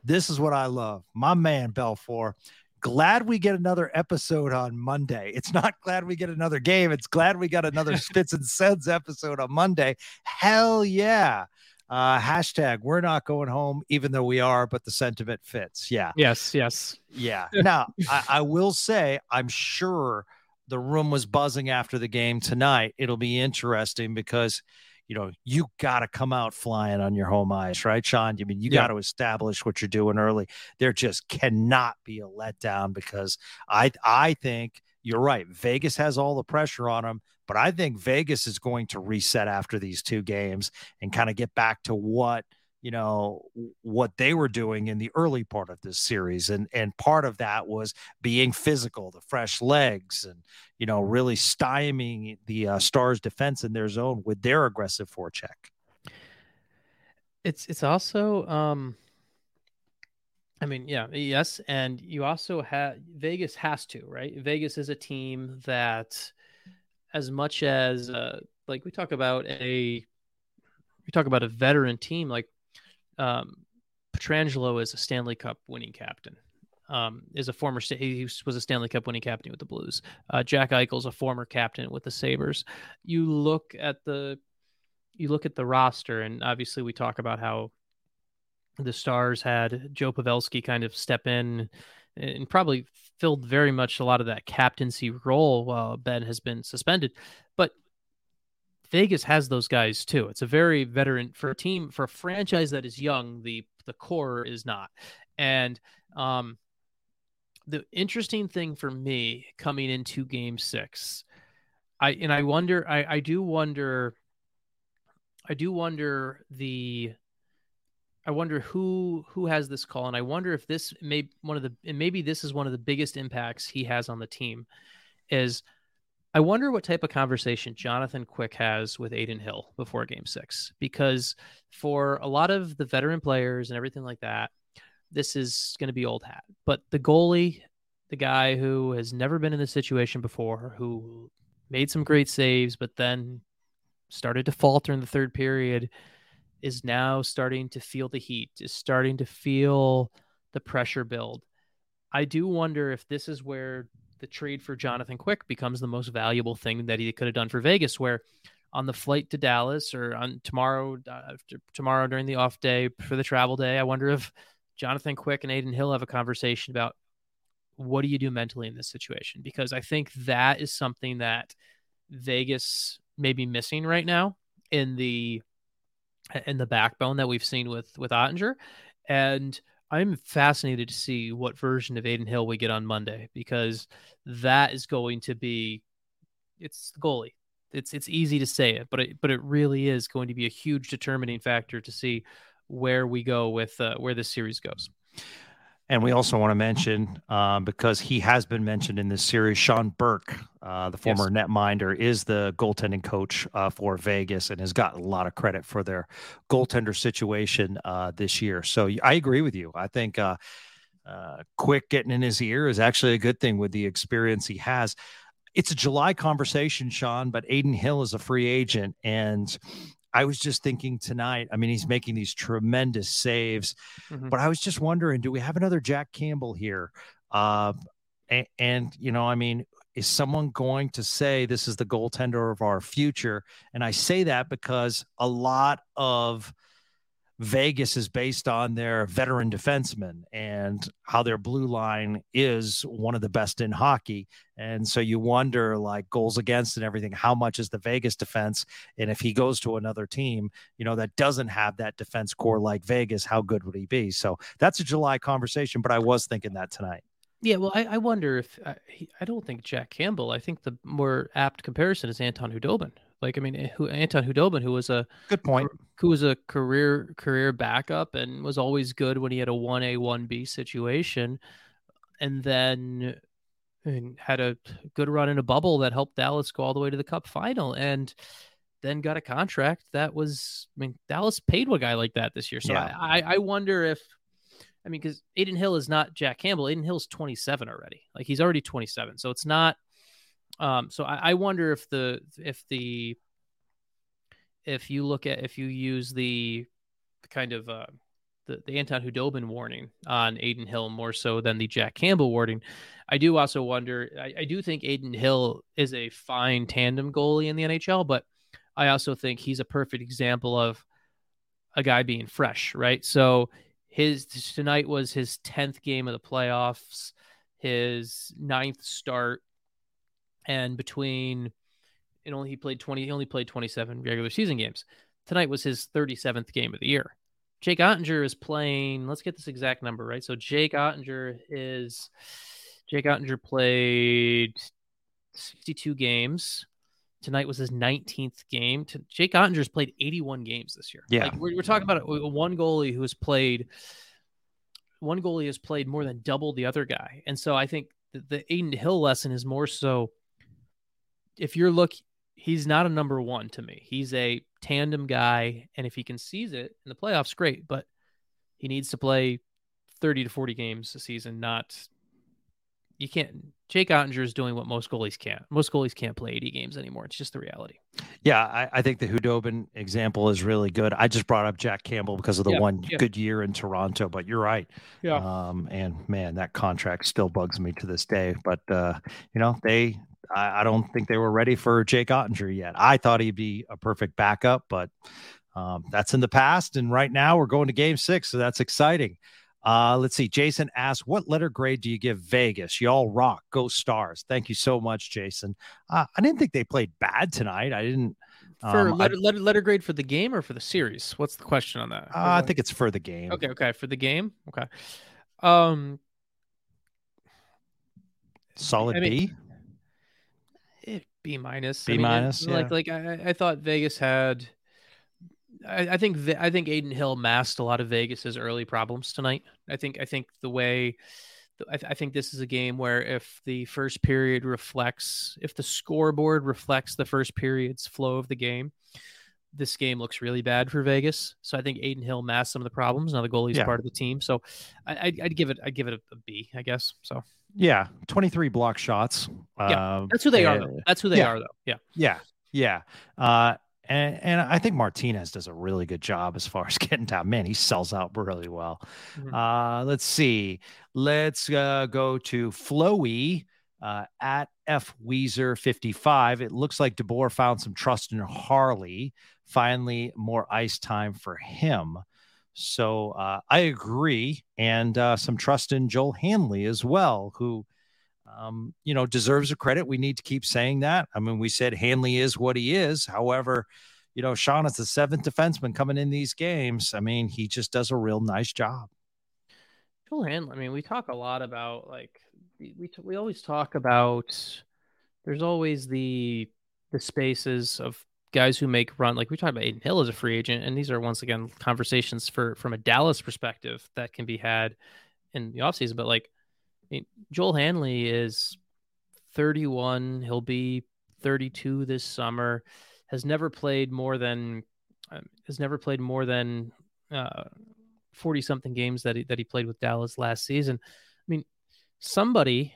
This is what I love. My man, Belfour. Glad we get another episode on Monday. It's not glad we get another game. It's glad we got another Spits and Suds episode on Monday. Hell yeah. Uh, hashtag we're not going home, even though we are, but the sentiment fits. Yeah. Yes. Yes. Yeah. now, I, I will say, I'm sure the room was buzzing after the game tonight. It'll be interesting because, you know, you got to come out flying on your home ice, right, Sean? I mean, you yeah. got to establish what you're doing early. There just cannot be a letdown because I, I think you're right. Vegas has all the pressure on them. But I think Vegas is going to reset after these two games and kind of get back to what you know what they were doing in the early part of this series and and part of that was being physical the fresh legs and you know really stymieing the uh, stars defense in their zone with their aggressive forecheck it's it's also um i mean yeah yes and you also have vegas has to right vegas is a team that as much as uh, like we talk about a we talk about a veteran team like um, Pietrangelo is a Stanley Cup winning captain. Um, is a former he was a Stanley Cup winning captain with the Blues. Uh, Jack Eichel's a former captain with the Sabres. You look at the you look at the roster, and obviously we talk about how the Stars had Joe Pavelski kind of step in and probably filled very much a lot of that captaincy role while Benn has been suspended. But Vegas has those guys too. It's a very veteran for a team for a franchise that is young. The the core is not, and um, the interesting thing for me coming into Game Six, I and I wonder, I I do wonder, I do wonder the I wonder who who has this call, and I wonder if this may one of the and maybe this is one of the biggest impacts he has on the team. Is I wonder what type of conversation Jonathan Quick has with Adin Hill before Game Six, because for a lot of the veteran players and everything like that, this is going to be old hat. But the goalie, the guy who has never been in this situation before, who made some great saves, but then started to falter in the third period is now starting to feel the heat, is starting to feel the pressure build. I do wonder if this is where the trade for Jonathan Quick becomes the most valuable thing that he could have done for Vegas, where on the flight to Dallas or on tomorrow, uh, tomorrow during the off day for the travel day, I wonder if Jonathan Quick and Adin Hill have a conversation about what do you do mentally in this situation? Because I think that is something that Vegas may be missing right now in the in the backbone that we've seen with with Oettinger. And I'm fascinated to see what version of Adin Hill we get on Monday because that is going to be it's the goalie. It's it's easy to say it, but it but it really is going to be a huge determining factor to see where we go with uh, where this series goes. And we also want to mention, um, because he has been mentioned in this series, Sean Burke, uh, the former yes. netminder, is the goaltending coach uh, for Vegas and has gotten a lot of credit for their goaltender situation uh, this year. So I agree with you. I think uh, uh, Quick getting in his ear is actually a good thing with the experience he has. It's a July conversation, Sean, but Adin Hill is a free agent. And I was just thinking tonight. I mean, he's making these tremendous saves, mm-hmm. but I was just wondering, do we have another Jack Campbell here? Uh, and, and, you know, I mean, is someone going to say this is the goaltender of our future? And I say that because a lot of Vegas is based on their veteran defensemen and how their blue line is one of the best in hockey. And so you wonder, like goals against and everything, how much is the Vegas defense? And if he goes to another team, you know, that doesn't have that defense core like Vegas, how good would he be? So that's a July conversation, but I was thinking that tonight. Yeah, well, I, I wonder if uh, he, I don't think Jack Campbell. I think the more apt comparison is Anton Khudobin. Like I mean, eh, who, Anton Khudobin, who was a good point, who was a career career backup and was always good when he had a one A one B situation, and then and had a good run in a bubble that helped Dallas go all the way to the Cup final, and then got a contract that was. I mean, Dallas paid a guy like that this year, so yeah. I I wonder if. I mean, because Adin Hill is not Jack Campbell. Adin Hill's 27 already. Like he's already 27. So it's not um, so I, I wonder if the if the if you look at if you use the kind of uh, the, the Anton Khudobin warning on Adin Hill more so than the Jack Campbell warning. I do also wonder. I, I, do think Adin Hill is a fine tandem goalie in the NHL, but I also think he's a perfect example of a guy being fresh, right? So his tonight was his tenth game of the playoffs, his ninth start and between and only he played 20 he only played 27 regular season games. Tonight was his 37th game of the year. Jake Oettinger is playing let's get this exact number right? So jake Oettinger is jake Oettinger played 62 games. Tonight was his 19th game. Jake oettinger's played 81 games this year. Yeah. Like we're, we're talking about one goalie who has played one goalie has played more than double the other guy. And so i think the, the adin hill lesson is more so if you're look, he's not a number one to me. He's a tandem guy, and if he can seize it in the playoffs, great. But he needs to play 30 to 40 games a season. Not you can't. Jake Oettinger is doing what most goalies can't. Most goalies can't play 80 games anymore. It's just the reality. Yeah, I, I think the Khudobin example is really good. I just brought up Jack Campbell because of the yeah, one yeah. good year in Toronto, but you're right. Yeah. Um, and man, that contract still bugs me to this day. But uh, you know, they I, I, don't think they were ready for Jake Oettinger yet. I thought he'd be a perfect backup, but um, that's in the past. And right now we're going to game six. So that's exciting. Uh, let's see. Jason asks, what letter grade do you give Vegas? Y'all rock. Go stars. Thank you so much, Jason. Uh, I didn't think they played bad tonight. I didn't. For um, letter, I, letter, letter grade for the game or for the series? What's the question on that? Uh, I think it's for the game. Okay. Okay. For the game. Okay. Um, solid I mean, B. B minus. B minus. Yeah. Like like I, I thought Vegas had. I, I think I think Adin Hill masked a lot of Vegas's early problems tonight. I think I think the way. I, I think this is a game where if the first period reflects, if the scoreboard reflects the first period's flow of the game, this game looks really bad for Vegas. So I think Adin Hill masked some of the problems. Now the goalie's yeah. part of the team, so I, would give it, I'd give it a, a B, I guess. So yeah, 23 block shots. Yeah, uh, that's who they and, are. Though. That's who they yeah, are, though. Yeah, yeah, yeah. Uh, and, and I think Martinez does a really good job as far as getting down. Man, he sells out really well. Mm-hmm. Uh, let's see. Let's uh, go to Flowy uh, at F Weezer 55. It looks like DeBoer found some trust in Harley. Finally, more ice time for him. So uh, I agree, and uh, some trust in Joel Hanley as well, who, um, you know, deserves a credit. We need to keep saying that. I mean, we said Hanley is what he is. However, you know, Sean is the seventh defenseman coming in these games. I mean, he just does a real nice job. Joel Hanley. I mean, we talk a lot about like we we, we always talk about. There's always the the spaces of guys who make run like we talked about Adin Hill as a free agent, and these are once again conversations for from a Dallas perspective that can be had in the offseason. But like I mean, Joel Hanley is 31. He'll be 32 this summer. Has never played more than um, has never played more than uh, 40 something games that he, that he played with Dallas last season. I mean, somebody,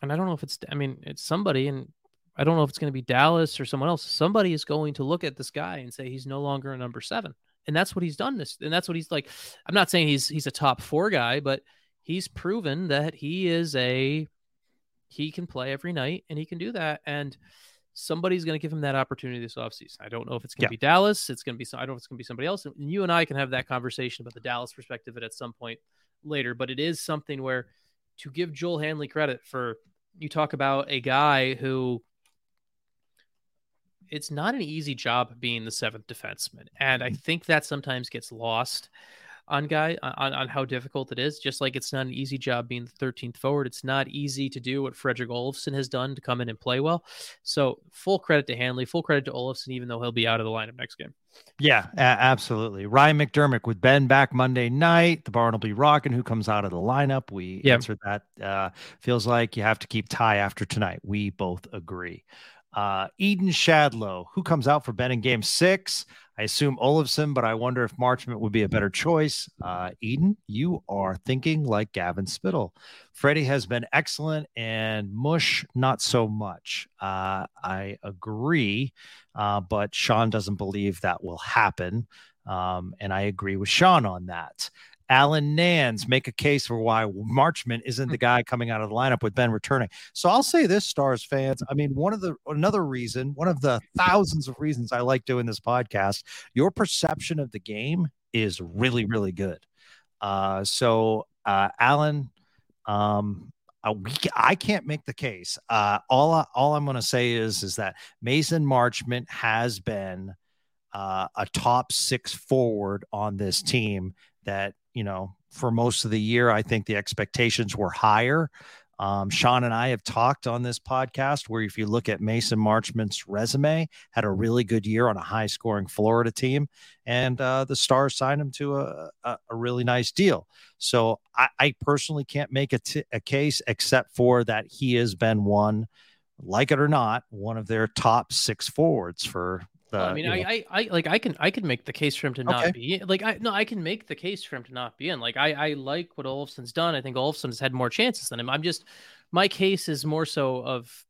and I don't know if it's, I mean, it's somebody, and I don't know if it's going to be Dallas or someone else. Somebody is going to look at this guy and say he's no longer a number seven, and that's what he's done. This, and that's what he's like. I'm not saying he's he's a top four guy, but he's proven that he is a he can play every night and he can do that. And somebody's going to give him that opportunity this offseason. I don't know if it's going to yeah. be Dallas. It's going to be, I don't know if it's going to be somebody else. And you and I can have that conversation about the Dallas perspective at some point later. But it is something where to give Joel Hanley credit for, you talk about a guy who it's not an easy job being the seventh defenseman. And I mm-hmm. think that sometimes gets lost on guy on, on how difficult it is. Just like it's not an easy job being the 13th forward. It's not easy to do what Fredrik Olofsson has done to come in and play well. So full credit to Hanley, full credit to Olofsson, even though he'll be out of the lineup next game. Yeah, absolutely. Ryan McDermott with Benn back Monday night. The barn will be rocking. Who comes out of the lineup? We yep. answered that. Uh, feels like you have to keep Ty after tonight. We both agree. Uh, Eden Shadlow, who comes out for Benn in game six? I assume Olofsson, but I wonder if Marchment would be a better choice. Uh, Eden, you are thinking like Gavin Spittle. Freddie has been excellent and Mush, not so much. Uh, I agree, uh, but Sean doesn't believe that will happen. Um, and I agree with Sean on that. Alan Nans make a case for why Marchment isn't the hmm. guy coming out of the lineup with Benn returning. So I'll say this, Stars fans. I mean, one of the another reason, one of the thousands of reasons I like doing this podcast, your perception of the game is really, really good. Uh, so uh, Alan, um, uh, we, I can't make the case. Uh, all I, all I'm going to say is is that Mason Marchment has been uh, a top six forward on this team that you know, for most of the year, I think the expectations were higher. Um, Sean and I have talked on this podcast where if you look at Mason Marchment's resume, had a really good year on a high scoring Florida team, and uh, the Stars signed him to a, a, a really nice deal. So I, I personally can't make a, t- a case except for that he has been one, like it or not, one of their top six forwards for well, I uh, mean, I, I, I, like, I can, I can make the case for him to not okay. be like, I, no, I can make the case for him to not be in. Like, I, I like what Olofsson's done. I think Olofsson's had more chances than him. I'm just, my case is more so of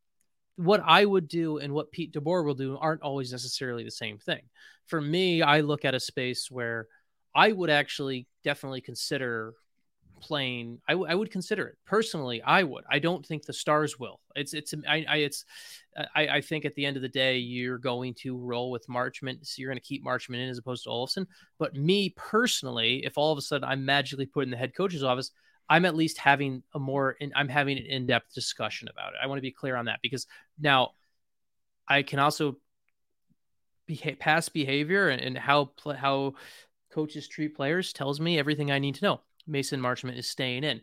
what I would do and what Pete DeBoer will do aren't always necessarily the same thing. For me, I look at a space where I would actually definitely consider playing I, w- I would consider it. Personally i would. I don't think the stars will. It's it's i, I it's I, I think at the end of the day you're going to roll with marchment so you're going to keep marchment in as opposed to olofsson but me personally if all of a sudden i'm magically put in the head coach's office i'm at least having a more in, i'm having an in-depth discussion about it. I want to be clear on that because now i can also beha- past behavior and, and how how coaches treat players tells me everything i need to know Mason Marchment is staying in.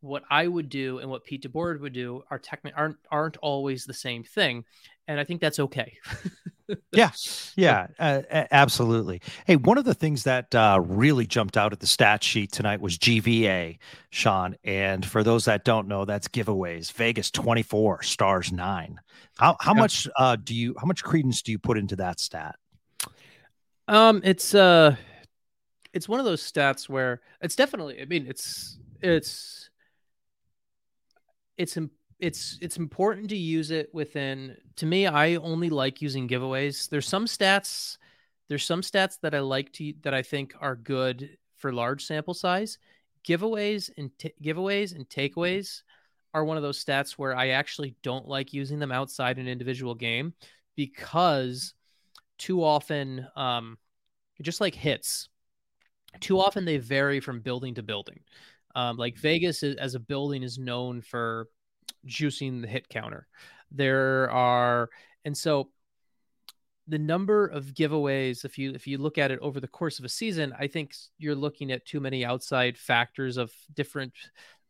What I would do and what Pete DeBoer would do are technically aren't aren't always the same thing, and I think that's okay. yeah, yeah, uh, absolutely. Hey, one of the things that uh, really jumped out at the stat sheet tonight was GVA, Sean. And for those that don't know, that's giveaways. Vegas twenty four, stars nine. How how much uh, do you how much credence do you put into that stat? Um, it's uh it's one of those stats where it's definitely. I mean, it's it's it's it's it's important to use it within. To me, I only like using giveaways. There's some stats. There's some stats that I like to that I think are good for large sample size. Giveaways and t- giveaways and takeaways are one of those stats where I actually don't like using them outside an individual game because too often, um, just like hits, too often they vary from building to building. Um, like Vegas is, as a building is known for juicing the hit counter. There are, and so the number of giveaways if you if you look at it over the course of a season i think you're looking at too many outside factors of different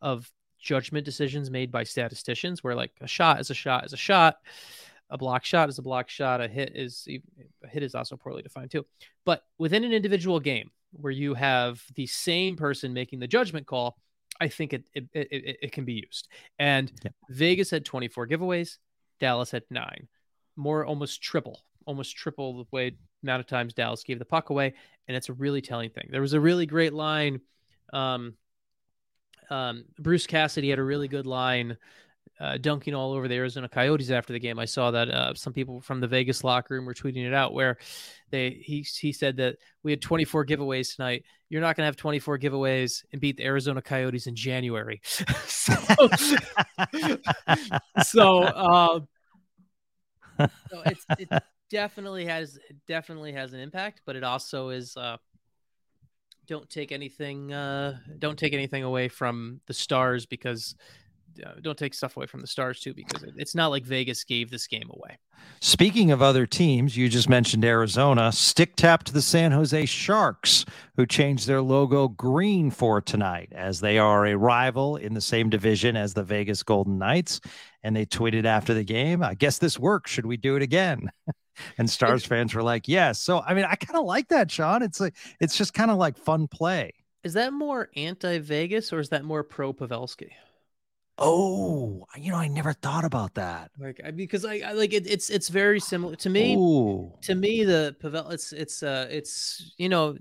of judgment decisions made by statisticians where like a shot is a shot is a shot a block shot is a block shot a hit is a hit is also poorly defined too but within an individual game where you have the same person making the judgment call i think it it, it, it can be used. And yeah. vegas had 24 giveaways dallas had nine. More almost triple almost triple the way amount of times dallas gave the puck away and it's a really telling thing. There was a really great line um, um, Bruce Cassidy had a really good line uh, dunking all over the Arizona Coyotes after the game. I saw that uh, some people from the Vegas locker room were tweeting it out where they he he said that we had 24 giveaways tonight. You're not going to have 24 giveaways and beat the Arizona Coyotes in January. so, so, uh, so it definitely has it definitely has an impact, but it also is uh, don't take anything uh, don't take anything away from the stars because uh, don't take stuff away from the stars too because it, it's not like Vegas gave this game away. Speaking of other teams, you just mentioned Arizona. Stick tapped the San Jose Sharks, who changed their logo green for tonight, as they are a rival in the same division as the Vegas Golden Knights. And they tweeted after the game, "I guess this works. Should we do it again?" and Stars fans were like, "Yes." So I mean, I kind of like that, Sean. It's like it's just kind of like fun play. Is that more anti-Vegas or is that more pro Pavelski? Oh, you know, I never thought about that. Like, because I, I like it, it's it's very similar to me. Ooh. To me, the Pavel, it's it's uh it's you know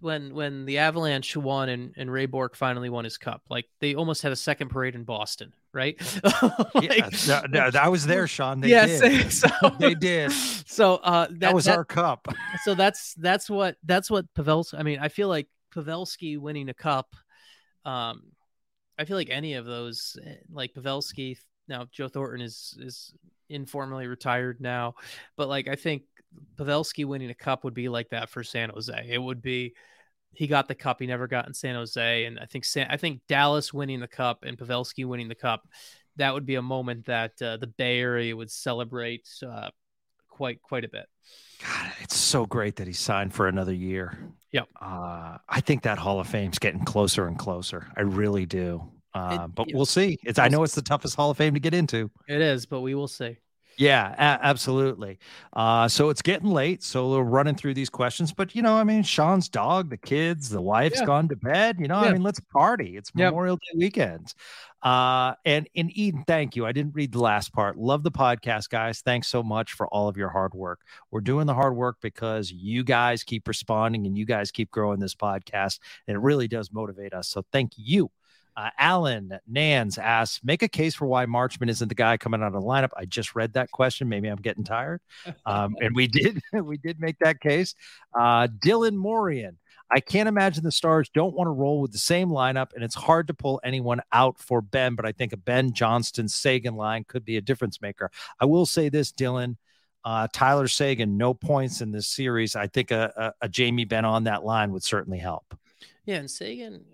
when when the Avalanche won and and Ray Bourque finally won his cup, like they almost had a second parade in Boston, right? like, yeah, no, no, I was there, Sean. They yes, did. So, they did. So uh, that, that was that, our cup. so that's that's what that's what Pavelski. I mean, I feel like Pavelski winning a cup. Um, I feel like any of those, eh, like Pavelski. Now Joe Thornton is is informally retired now, but like I think Pavelski winning a cup would be like that for San Jose. It would be he got the cup he never got in San Jose, and I think San, I think Dallas winning the cup and Pavelski winning the cup, that would be a moment that uh, the Bay Area would celebrate uh, quite quite a bit. God, it's so great that he signed for another year. Yep. Uh, I think that Hall of Fame's getting closer and closer. I really do. Uh, it, but we'll see. It's I know it's the toughest Hall of Fame to get into. It is, but we will see. Yeah, a- absolutely. Uh, so it's getting late, so we're running through these questions. But you know, I mean, Sean's dog, the kids, the wife's yeah. gone to bed. You know, yeah. I mean, let's party. It's Memorial. Day weekend. Uh, and in Eden, thank you. I didn't read the last part. Love the podcast, guys. Thanks so much for all of your hard work. We're doing the hard work because you guys keep responding and you guys keep growing this podcast, and it really does motivate us. So thank you uh, Alan Nans asks, make a case for why Marchment isn't the guy coming out of the lineup. I just read that question. Maybe I'm getting tired. Um, and we did, we did make that case. Uh, Dylan Morian, I can't imagine the Stars don't want to roll with the same lineup, and it's hard to pull anyone out for Benn. But I think a Benn Johnston Seguin line could be a difference maker. I will say this, Dylan. Uh, Tyler Seguin, no points in this series. I think a, a, a Jamie Benn on that line would certainly help. Yeah, and Seguin,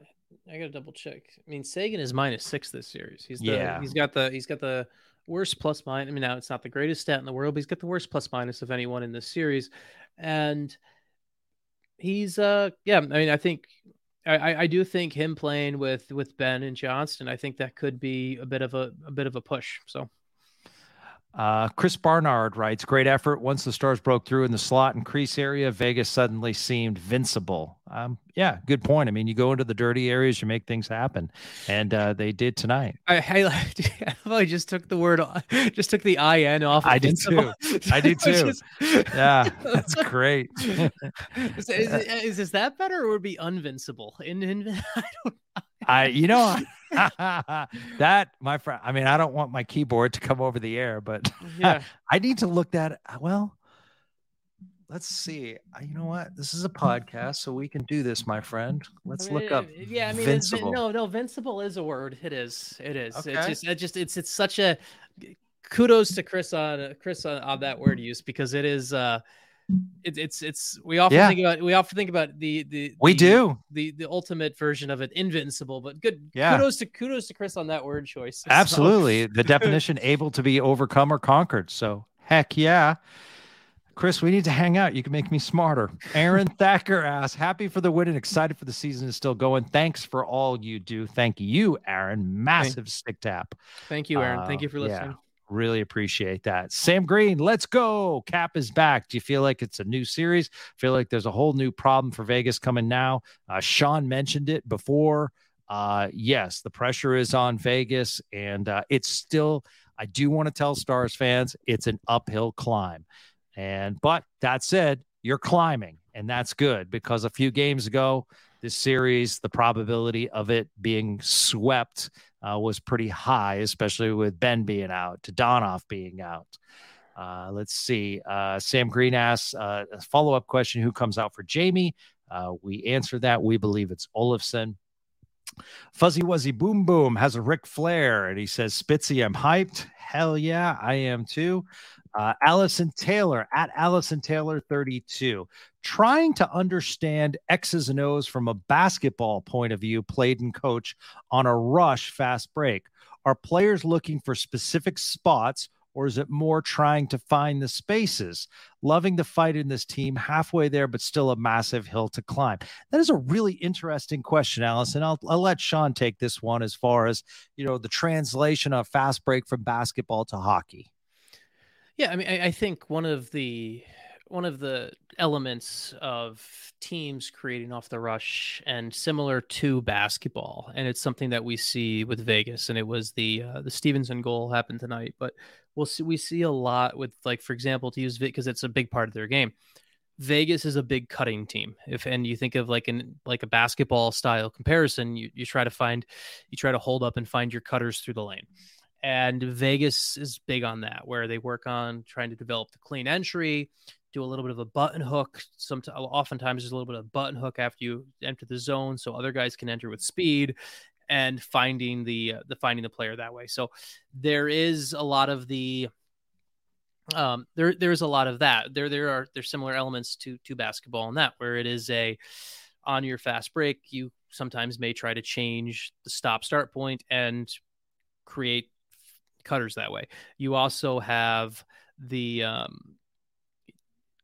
I gotta double check. I mean, Seguin is minus six this series. He's the, yeah. He's got the he's got the worst plus minus. I mean, now it's not the greatest stat in the world, but he's got the worst plus minus of anyone in this series, and he's uh yeah. I mean, I think I I do think him playing with with Benn and Johnston. I think that could be a bit of a a bit of a push. So uh, Chris Barnard writes, great effort. Once the stars broke through in the slot and crease area, Vegas suddenly seemed vincible. Um, yeah, good point. I mean, you go into the dirty areas, you make things happen. And uh, they did tonight. I, I, I, just took the word, just took the IN off. I did too. I did too. just, yeah, that's great. is, is, is, is, that better or would be unvincible? In, in, I don't I, you know, that my friend. I mean, I don't want my keyboard to come over the air, but yeah. I need to look that. Well, let's see. You know what? This is a podcast, so we can do this, my friend. Let's I mean, look up. Yeah, I mean, Vincible. no, no, Vincible is a word. It is. It is. Okay. It's just, it just, it's, it's such a kudos to Chris on Chris on, on that word use because it is. uh it, it's it's we often yeah. think about we often think about the the we the, do the the ultimate version of it invincible but good yeah. kudos to kudos to chris on that word choice absolutely so. the definition able to be overcome or conquered so heck yeah Chris, we need to hang out. You can make me smarter. Aaron Thacker asks, happy for the win and excited for the season is still going. Thanks for all you do. Thank you, Aaron. Massive Thank, stick tap. Thank you, Aaron. Uh, Thank you for listening. Yeah. Really appreciate that. Sam Green, let's go. Cap is back. Do you feel like it's a new series? Feel like there's a whole new problem for Vegas coming now? Uh, Sean mentioned it before. Uh, yes, the pressure is on Vegas, and uh, it's still, I do want to tell Stars fans, it's an uphill climb. And, but that said, you're climbing, and that's good because a few games ago, this series, the probability of it being swept uh, was pretty high, especially with Benn being out, to Donoff being out. Uh, let's see. Uh, Sam Green asks uh, a follow up question Who comes out for Jamie? Uh, we answer that. We believe it's Olofsson. Fuzzy Wuzzy Boom Boom has a Ric Flair and he says, Spitzy, I'm hyped. Hell yeah, I am too. Uh, Allison Taylor at Allison Taylor 32 trying to understand X's and O's from a basketball point of view, played and coach on a rush fast break. Are players looking for specific spots or is it more trying to find the spaces? Loving the fight in this team, halfway there, but still a massive hill to climb. That is a really interesting question, Allison. I'll, I'll let Sean take this one as far as you know the translation of fast break from basketball to hockey. Yeah, I mean, I, I think one of the one of the elements of teams creating off the rush and similar to basketball and it's something that we see with Vegas and it was the uh, the Stephenson goal happened tonight but we'll see we see a lot with like for example to use because it's a big part of their game Vegas is a big cutting team. If and you think of like an like a basketball style comparison, you, you try to find you try to hold up and find your cutters through the lane. And Vegas is big on that, where they work on trying to develop the clean entry, do a little bit of a button hook. Sometimes, oftentimes there's a little bit of a button hook after you enter the zone, so other guys can enter with speed and finding the uh, the finding the player that way. So there is a lot of the um there there's a lot of that. There there are there's similar elements to to basketball in that where it is a on your fast break you sometimes may try to change the stop start point and create cutters that way. You also have the um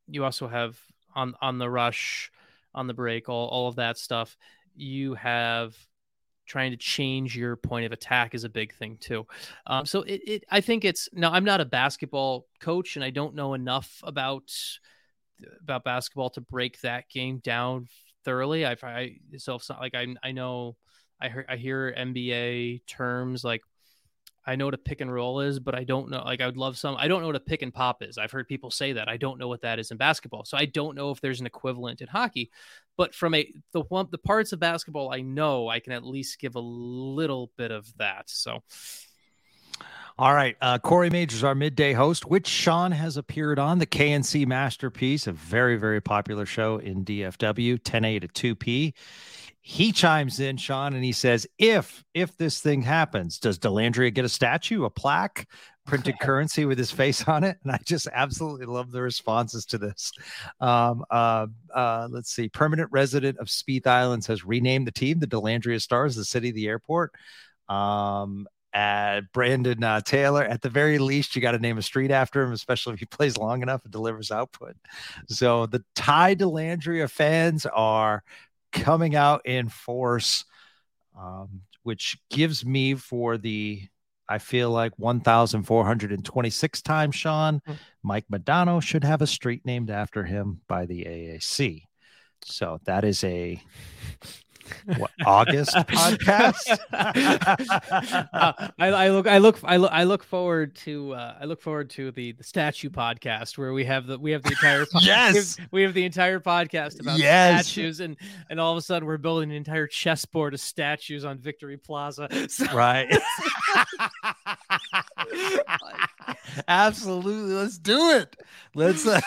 you also have on on the rush, on the break, all all of that stuff. You have trying to change your point of attack is a big thing too. Um, so it, it, I think it's now I'm not a basketball coach and I don't know enough about about basketball to break that game down thoroughly. I've, I so it's not like I I know I hear I hear NBA terms like I know what a pick and roll is, but I don't know. Like, I would love some. I don't know what a pick and pop is. I've heard people say that. I don't know what that is in basketball, so I don't know if there's an equivalent in hockey. But from a the the parts of basketball I know, I can at least give a little bit of that. So. All right. Uh, Corey Majors, our midday host, which Sean has appeared on the KNC Masterpiece, a very, very popular show in DFW, 10A to 2P he chimes in, Sean, and he says, "If if this thing happens, does Dellandrea get a statue, a plaque, printed currency with his face on it?" And I just absolutely love the responses to this. Um, uh, uh, let's see, permanent resident of Spieth Islands has renamed the team the Dellandrea Stars, the city, the airport. Um, at Brandon uh, Taylor. At the very least, you got to name a street after him, especially if he plays long enough and delivers output. So the Ty Dellandrea fans are coming out in force, um, which gives me for the I feel like 1,426 times, Sean, mm-hmm. Mike Modano should have a street named after him by the AAC. So that is a what August podcast. uh, I, I, look, I look, I look, I look forward to, uh, I look forward to the the statue podcast where we have the we have the entire po- yes we have, we have, the entire podcast about yes. statues and and all of a sudden we're building an entire chessboard of statues on Victory Plaza. So, right. Absolutely. Let's do it. Let's uh,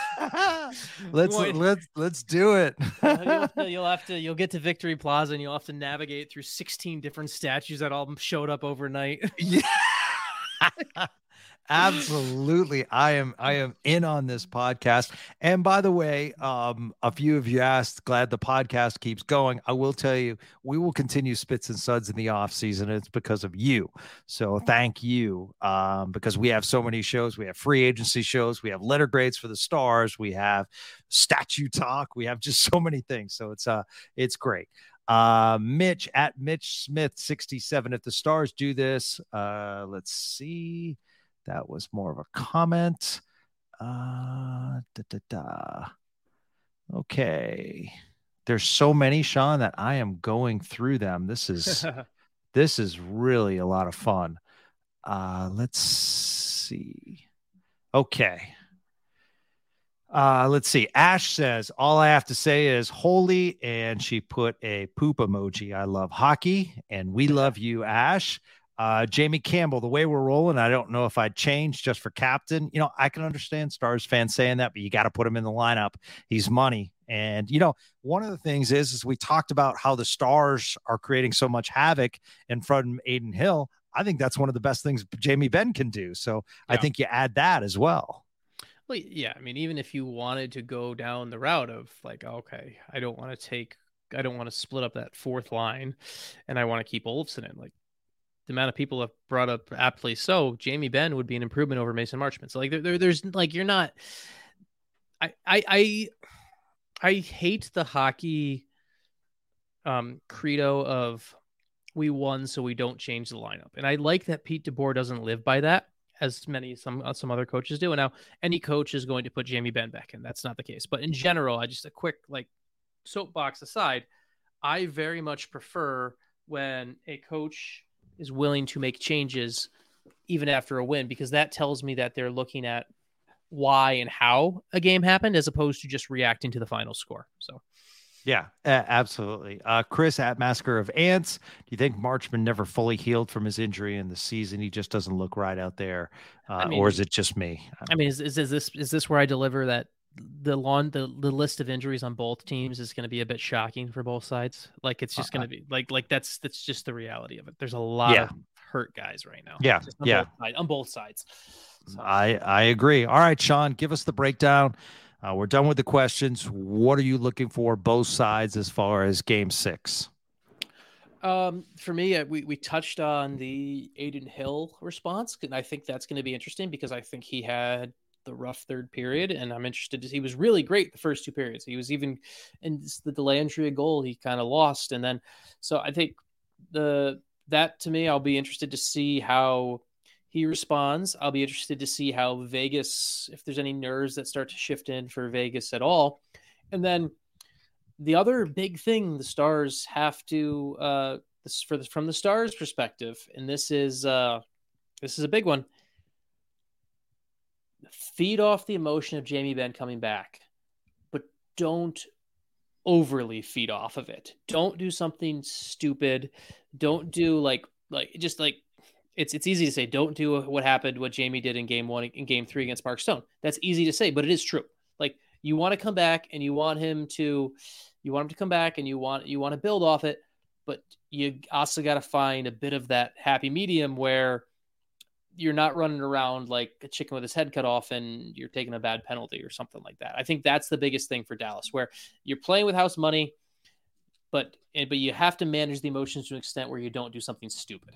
let's let's let's do it. you'll, you'll, have to you'll get to Victory Plaza and you'll have to navigate through 16 different statues that all showed up overnight. yeah. Absolutely. I am I am in on this podcast. And by the way, um, a few of you asked, glad the podcast keeps going. I will tell you, we will continue spits and suds in the off season. It's because of you. So thank you. Um, because we have so many shows. We have free agency shows, we have letter grades for the stars, we have statue talk, we have just so many things. So it's uh it's great. Uh, Mitch at Mitch Smith 67. If the stars do this, uh, let's see. That was more of a comment. Uh, da, da, da. Okay. There's so many, Sean, that I am going through them. This is this is really a lot of fun. Uh, let's see. Okay. Uh, let's see. Ash says, All I have to say is holy. And she put a poop emoji. I love hockey and we love you, Ash. Uh, Jamie Campbell, the way we're rolling, I don't know if I'd change just for captain. You know, I can understand Stars fans saying that, but you got to put him in the lineup. He's money. And, you know, one of the things is, is we talked about how the Stars are creating so much havoc in front of Adin Hill. I think that's one of the best things Jamie Benn can do. So yeah. I think you add that as well. Well, yeah, I mean, even if you wanted to go down the route of like, okay, I don't want to take, I don't want to split up that fourth line, and I want to keep Olofsson in, like the amount of people have brought up aptly so, Jamie Benn would be an improvement over Mason Marchment. So like, there, there, there's like, you're not, I, I, I, I hate the hockey um credo of we won so we don't change the lineup, and I like that Pete DeBoer doesn't live by that as many some uh, some other coaches do. And now any coach is going to put Jamie Benn back in. That's not the case. But in general, I just a quick like soapbox aside, I very much prefer when a coach is willing to make changes even after a win because that tells me that they're looking at why and how a game happened as opposed to just reacting to the final score. So yeah, absolutely. Uh, Chris at Masker of Ants. Do you think Marchment never fully healed from his injury in the season? He just doesn't look right out there, uh, I mean, or is it just me? I mean, is, is, is this is this where I deliver that the lawn the, the list of injuries on both teams is going to be a bit shocking for both sides? Like it's just uh, going to be like like that's that's just the reality of it. There's a lot yeah. of hurt guys right now. Yeah, on yeah, both sides, on both sides. So. I I agree. All right, Sean, give us the breakdown. Uh, we're done with the questions. What are you looking for both sides as far as game six? Um, for me, uh, we, we touched on the Adin Hill response, and I think that's going to be interesting because I think he had the rough third period, and I'm interested to. See. He was really great the first two periods. He was even in the delay entry a goal. He kind of lost, and then so I think the that to me, I'll be interested to see how he responds. I'll be interested to see how Vegas, if there's any nerves that start to shift in for Vegas at all. And then the other big thing the Stars have to, uh, this for the, from the Stars' perspective, and this is uh, this is a big one. Feed off the emotion of Jamie Benn coming back, but don't overly feed off of it. Don't do something stupid. Don't do like like just like it's it's easy to say don't do what happened what Jamie did in game 1 in game 3 against Mark Stone. That's easy to say, but it is true. Like you want to come back and you want him to you want him to come back and you want you want to build off it, but you also got to find a bit of that happy medium where you're not running around like a chicken with his head cut off and you're taking a bad penalty or something like that. I think that's the biggest thing for Dallas where you're playing with house money but but you have to manage the emotions to an extent where you don't do something stupid.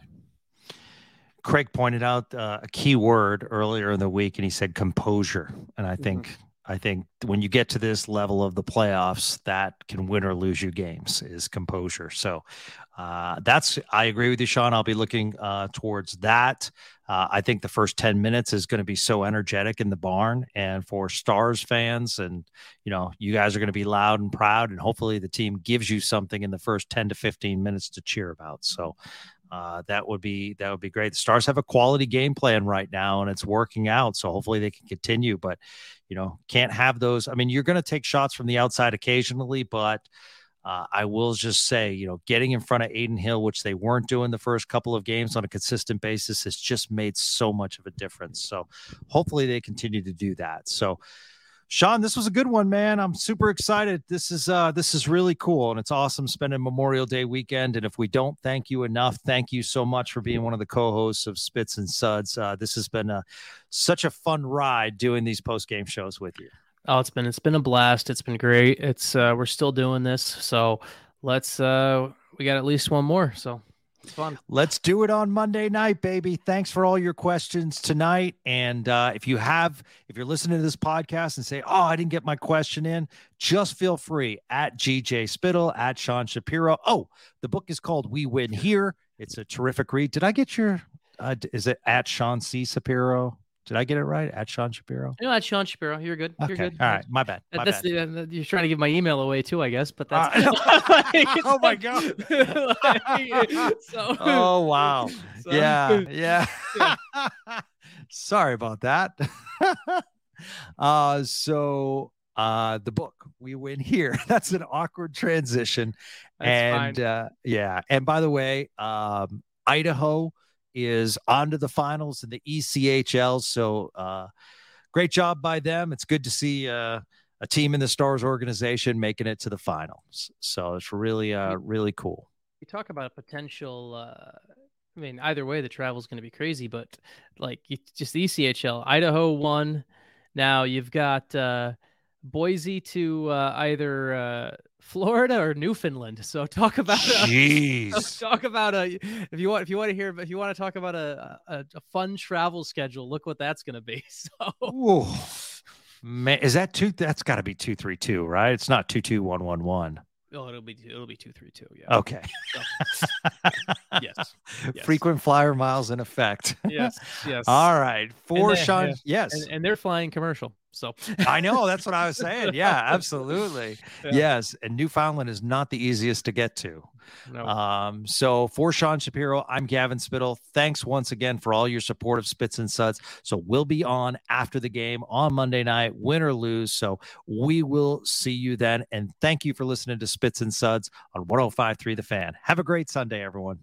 Craig pointed out uh, a key word earlier in the week, and he said composure. And I think mm-hmm. I think when you get to this level of the playoffs, that can win or lose you games is composure. So uh, that's I agree with you, Sean. I'll be looking uh, towards that. Uh, I think the first ten minutes is going to be so energetic in the barn, and for Stars fans, and you know, you guys are going to be loud and proud, and hopefully the team gives you something in the first ten to fifteen minutes to cheer about. So uh, that would be that would be great. The Stars have a quality game plan right now, and it's working out. So hopefully they can continue. But you know, can't have those. I mean, you're going to take shots from the outside occasionally, but uh, I will just say, you know, getting in front of Adin Hill, which they weren't doing the first couple of games on a consistent basis, has just made so much of a difference. So hopefully they continue to do that. So Sean, this was a good one, man. I'm super excited. This is uh this is really cool and it's awesome spending Memorial Day weekend. And if we don't thank you enough, thank you so much for being one of the co-hosts of Spits and Suds. Uh, this has been a such a fun ride doing these post game shows with you. Oh, it's been it's been a blast. It's been great. It's uh we're still doing this. So let's uh we got at least one more. So it's fun. Let's do it on Monday night, baby. Thanks for all your questions tonight. And uh, if you have, if you're listening to this podcast and say, "Oh, I didn't get my question in," just feel free at GJ Spittle at Sean Shapiro. Oh, the book is called "We Win Here." It's a terrific read. Did I get your? Uh, is it at Sean C Shapiro? Did I get it right? At Sean Shapiro? No, at Sean Shapiro. You're good. You're okay. good. All right. My bad. My that's bad. The, you're trying to give my email away too, I guess. But that's. Uh, oh my god. like, so, oh wow. so- Yeah. Yeah. Sorry about that. uh so uh the book we win here that's an awkward transition That's and uh yeah and by the way um idaho is on to the finals in the echl so uh great job by them. It's good to see uh a team in the stars organization making it to the finals. So it's really uh really cool. you talk about a potential uh I mean, either way, the travel is going to be crazy, but like you, just the ECHL, Idaho won. Now you've got uh, Boise to uh, either uh, Florida or Newfoundland. So talk about a, talk about a if you want if you want to hear if you want to talk about a a, a fun travel schedule, look what that's going to be. So Ooh. Man, is that two? That's got to be two three two, right? It's not two two one one one. oh, it'll be it'll be two three two. Yeah. Okay. Yes. Yes. Frequent flyer miles in effect. Yes. Yes. All right. For then- Sean, yeah. yes, and, and they're flying commercial. So I know. That's what I was saying. Yeah, absolutely. Yeah. Yes, and Newfoundland is not the easiest to get to. no. Um, so for Sean Shapiro, I'm Gavin Spittle. Thanks once again for all your support of Spits and Suds. So we'll be on after the game on Monday night, win or lose. So we will see you then. And thank you for listening to Spits and Suds on 1053 The Fan. Have a great Sunday, everyone.